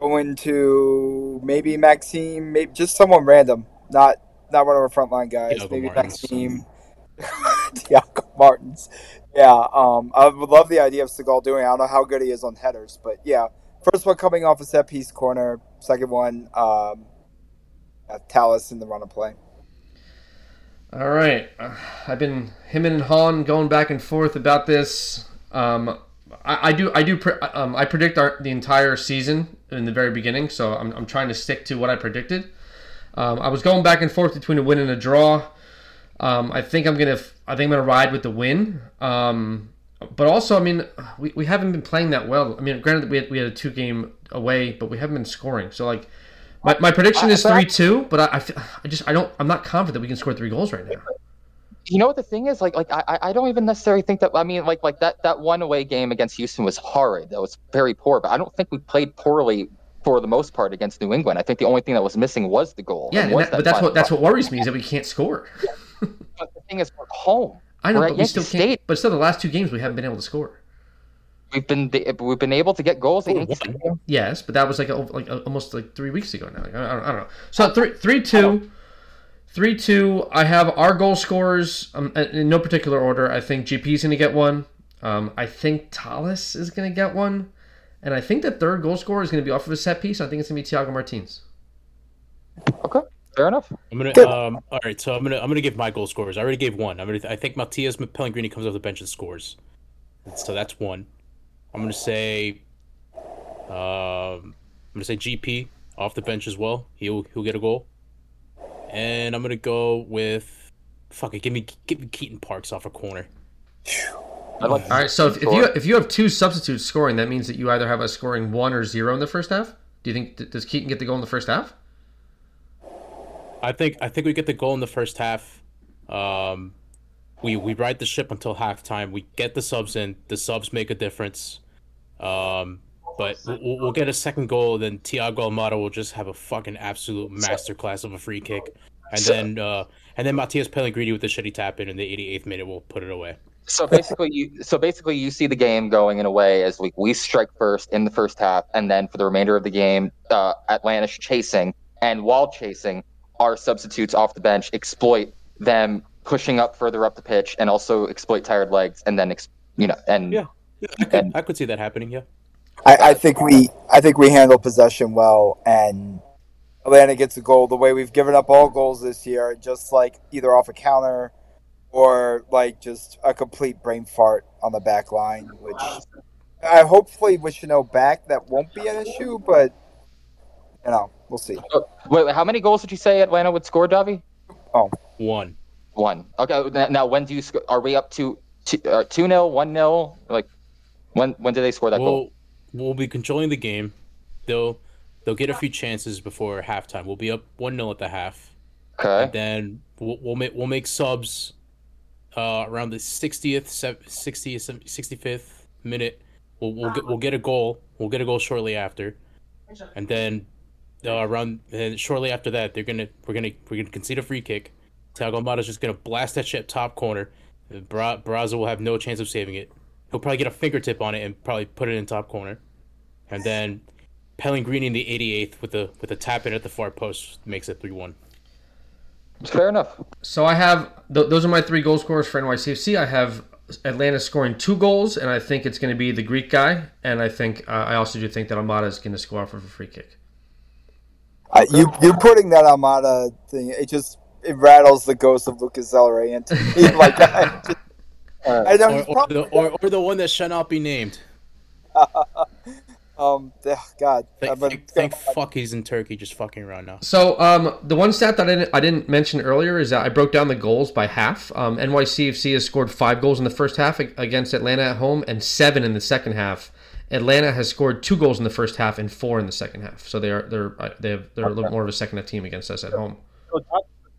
going to maybe Maxime, maybe just someone random, not not one of our frontline guys. Thiago maybe Martins. Maxime, [laughs] Thiago Martins. Yeah, um, I would love the idea of Segal doing. it. I don't know how good he is on headers, but yeah, first one coming off a set piece corner, second one, um, uh, Talles in the run of play. All right. I've been him and Han going back and forth about this. Um, I, I do. I do. Pre- um, I predict our, the entire season in the very beginning, so I'm, I'm trying to stick to what I predicted. Um, I was going back and forth between a win and a draw. Um, I think I'm gonna. I think I'm gonna ride with the win. Um, but also, I mean, we, we haven't been playing that well. I mean, granted, we had, we had a two game away, but we haven't been scoring. So like, my, my prediction uh, I- is three two. But I, I, I just I don't I'm not confident that we can score three goals right now. You know what the thing is? Like, like I, I don't even necessarily think that. I mean, like, like that that one away game against Houston was horrid. That was very poor. But I don't think we played poorly for the most part against New England. I think the only thing that was missing was the goal. Yeah, and that, but that's what that's what worries me is that we can't score. But the thing is, we're home. I know, We're but we still can't. But still, the last two games we haven't been able to score. We've been we've been able to get goals. at Oh, Yankee Yes, but that was like a, like a, almost like three weeks ago now. Like, I, don't, I don't know. So three three two, three two. I have our goal scorers um, in no particular order. I think GP's going to get one. Um, I think Talles is going to get one, and I think the third goal scorer is going to be off of a set piece. I think it's going to be Thiago Martins. Okay, fair enough. I'm gonna Good. um all right, so I'm gonna I'm gonna give my goal scorers. I already gave one. I'm gonna I think Matías Pellegrini comes off the bench and scores. So that's one. I'm gonna say um I'm gonna say GP off the bench as well. He'll he'll get a goal. And I'm gonna go with fuck it, give me give me Keaton Parks off a corner. Like All right. So if, if you if you have two substitutes scoring, that means that you either have us scoring one or zero in the first half. Do you think does Keaton get the goal in the first half? I think I think we get the goal in the first half. Um, we we ride the ship until halftime. We get the subs in. The subs make a difference. Um, but we'll, we'll get a second goal. Then Thiago Almada will just have a fucking absolute masterclass of a free kick, and then uh, and then Matías Pellegrini with the shitty tap in in the 88th minute will put it away. So basically, you so basically you see the game going in a way as we we strike first in the first half, and then for the remainder of the game, uh, Atlanta's chasing, and while chasing, our substitutes off the bench exploit them pushing up further up the pitch, and also exploit tired legs, and then ex- you know and Yeah. I could I could see that happening. Yeah. I, I think we I think we handle possession well, and Atlanta gets a goal the way we've given up all goals this year, just like either off a counter or like just a complete brain fart on the back line, which I hopefully with Chanot back that won't be an issue, but you know we'll see. Uh, wait, wait, how many goals did you say Atlanta would score, Davi? Oh. One. One. Okay. Now, when do you sc- are we up to two uh, two nil, one nil? Like when when do they score that goal? We'll we'll be controlling the game. They'll they'll get a few chances before halftime. We'll be up one 0 at the half. Okay. And then we'll, we'll make we'll make subs uh, around the 60th, 60th, 65th minute. We'll we'll get, we'll get a goal. We'll get a goal shortly after, and then uh, around and shortly after that, they're gonna we're gonna we're gonna concede a free kick. Thiago Almada's just gonna blast that shit top corner. Bra- Brazza will have no chance of saving it. He'll probably get a fingertip on it and probably put it in top corner, and then Pellegrini in the 88th with the with a tap in at the far post makes it three one. It's Fair enough. So I have th- those are my three goal scorers for NYCFC. I have Atlanta scoring two goals, and I think it's going to be the Greek guy. And I think uh, I also do think that Almada is going to score off of a free kick. Uh, you you putting that Armada thing, it just it rattles the ghost of Lucas Zelleray into me. [laughs] Like I, just, I know Or, or, the, or, or the one that shall not be named. [laughs] um ugh, God. Thank, I'm gonna- thank, thank fuck he's in Turkey just fucking around now. So um, the one stat that I didn't, I didn't mention earlier is that I broke down the goals by half. Um, NYCFC has scored five goals in the first half against Atlanta at home and seven in the second half. Atlanta has scored two goals in the first half and four in the second half. So they are they're uh, they have, they're a little more of a second half team against us at home. So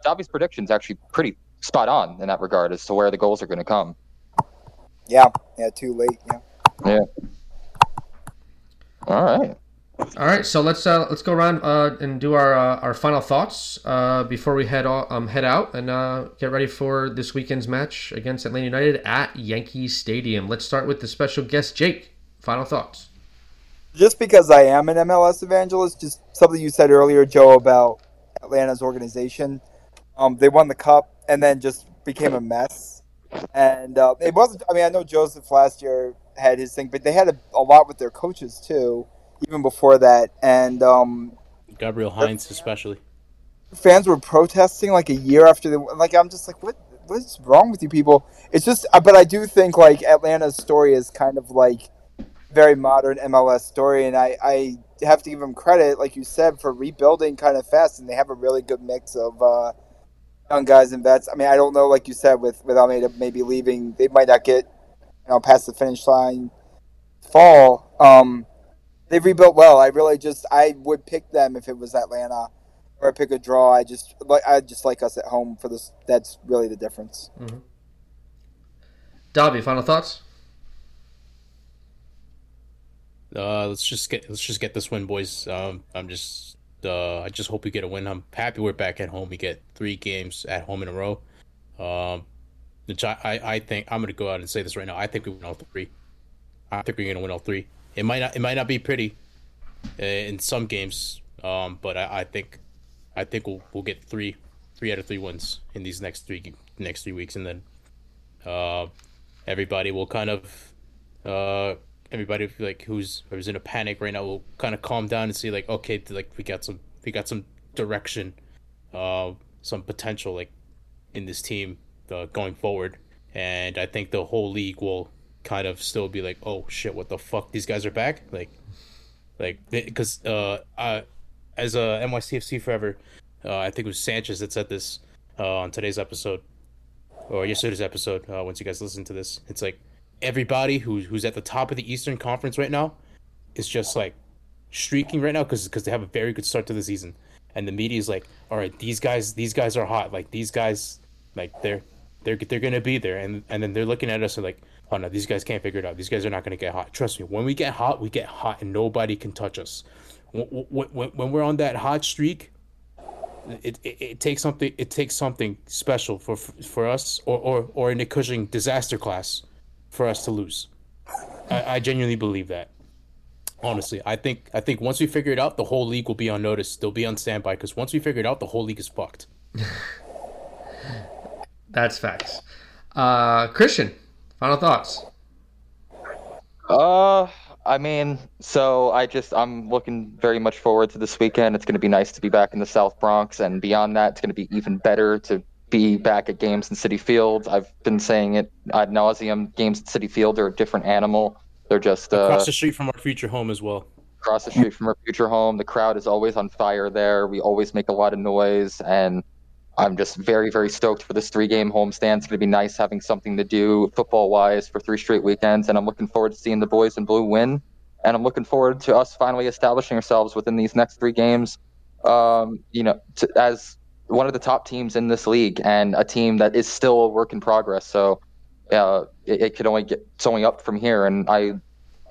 that, Dobby's prediction's actually pretty spot on in that regard as to where the goals are going to come. Yeah, yeah, too late. Yeah. Yeah. All right. All right, so let's uh, let's go around uh, and do our uh, our final thoughts uh, before we head o- um, head out and uh, get ready for this weekend's match against Atlanta United at Yankee Stadium. Let's start with the special guest, Jake. Final thoughts. Just because I am an MLS evangelist, just something you said earlier, Joe, about Atlanta's organization. Um, they won the cup and then just became a mess. And uh, it wasn't. I mean, I know Josef last year had his thing, but they had a, a lot with their coaches too, even before that. And um, Gabriel Heinze, especially. fans were protesting like a year after they like I'm just like what what's wrong with you people it's just uh, but I do think like Atlanta's story is kind of like very modern MLS story and I I have to give them credit like you said for rebuilding kind of fast and they have a really good mix of uh young guys and vets I mean I don't know like you said with with Almada maybe leaving they might not get you know past the finish line fall um they've rebuilt well I really just I would pick them if it was Atlanta or I pick a draw. I just like I just like us at home for this. That's really the difference. Dobby, final thoughts. Uh, let's just get let's just get this win, boys. Um, I'm just uh, I just hope we get a win. I'm happy we're back at home. We get three games at home in a row. Um, I, I, I think I'm gonna go out and say this right now. I think we win all three. I think we're gonna win all three. It might not it might not be pretty uh, in some games, um, but I, I think I think we'll we'll get three three out of three wins in these next three next three weeks, and then uh, everybody will kind of uh, everybody like who's who's in a panic right now will kind of calm down and see like okay like we got some we got some direction uh some potential like in this team uh, going forward. And i think the whole league will kind of still be like oh shit what the fuck these guys are back? Like like because uh uh as a nycfc forever uh i think it was sanchez that said this uh on today's episode or yesterday's episode uh, once you guys listen to this. It's like everybody who's who's at the top of the Eastern Conference right now is just like streaking right now because because they have a very good start to the season, and the media is like, all right, these guys these guys are hot, like these guys, like they're they're they're gonna be there, and and then they're looking at us and like, oh no, these guys can't figure it out. These guys are not gonna get hot. Trust me, when we get hot, we get hot, and nobody can touch us. When when, when we're on that hot streak. It, it, it takes something it takes something special for for us or, or, or in a Cushing disaster class for us to lose. I, I genuinely believe that. Honestly, I think I think once we figure it out, the whole league will be on notice. They'll be on standby because once we figure it out, the whole league is fucked. [laughs] That's facts. Uh, Christian, final thoughts. Uh, I mean, so I just I'm looking very much forward to this weekend. It's going to be nice to be back in the South Bronx, and beyond that, it's going to be even better to be back at games in Citi Field. I've been saying it ad nauseum. Games at Citi Field are a different animal. They're just uh, Across the street from our future home as well. across the street from our future home. The crowd is always on fire there. We always make a lot of noise, and I'm just very, very stoked for this three-game homestand. It's going to be nice having something to do football-wise for three straight weekends, and I'm looking forward to seeing the boys in blue win. And I'm looking forward to us finally establishing ourselves within these next three games. Um, you know, to, as one of the top teams in this league and a team that is still a work in progress. So uh, it, it could only get only up from here. And I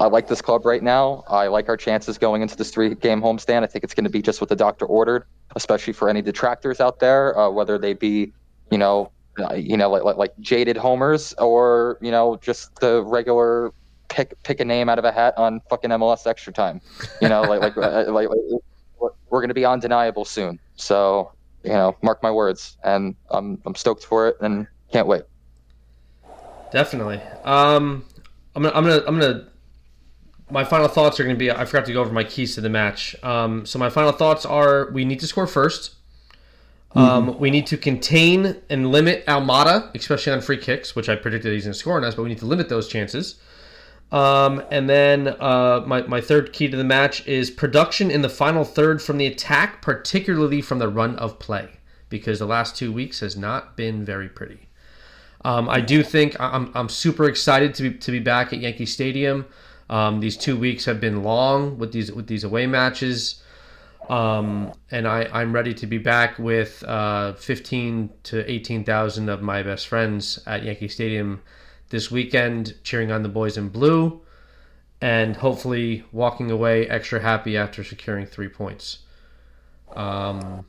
I like this club right now. I like our chances going into this three game homestand. I think it's going to be just what the doctor ordered, especially for any detractors out there, uh, whether they be, you know, uh, you know, like, like like jaded homers or you know just the regular pick pick a name out of a hat on fucking MLS Extra Time. You know, like like, [laughs] uh, like, like we're going to be undeniable soon. So you know, mark my words, and I'm I'm stoked for it and can't wait. Definitely. Um, I'm gonna, I'm gonna, I'm gonna. My final thoughts are gonna be. I forgot to go over my keys to the match. Um, so my final thoughts are: we need to score first. Um, we need to contain and limit Almada, especially on free kicks, which I predicted he's going to score on us, but we need to limit those chances. Um, and then uh, my, my third key to the match is production in the final third from the attack, particularly from the run of play, because the last two weeks has not been very pretty. Um, I do think I'm, I'm super excited to be, to be back at Yankee Stadium. Um, these two weeks have been long with these with these away matches. Um, and I, I'm ready to be back with uh, 15 to 18,000 of my best friends at Yankee Stadium this weekend, cheering on the boys in blue, and hopefully walking away extra happy after securing three points. Um,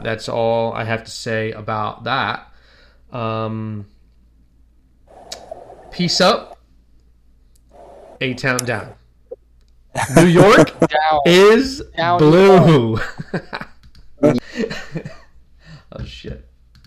that's all I have to say about that. Um, peace up. A town down. New York [laughs] Down. is Down. blue. [laughs] [laughs] oh shit.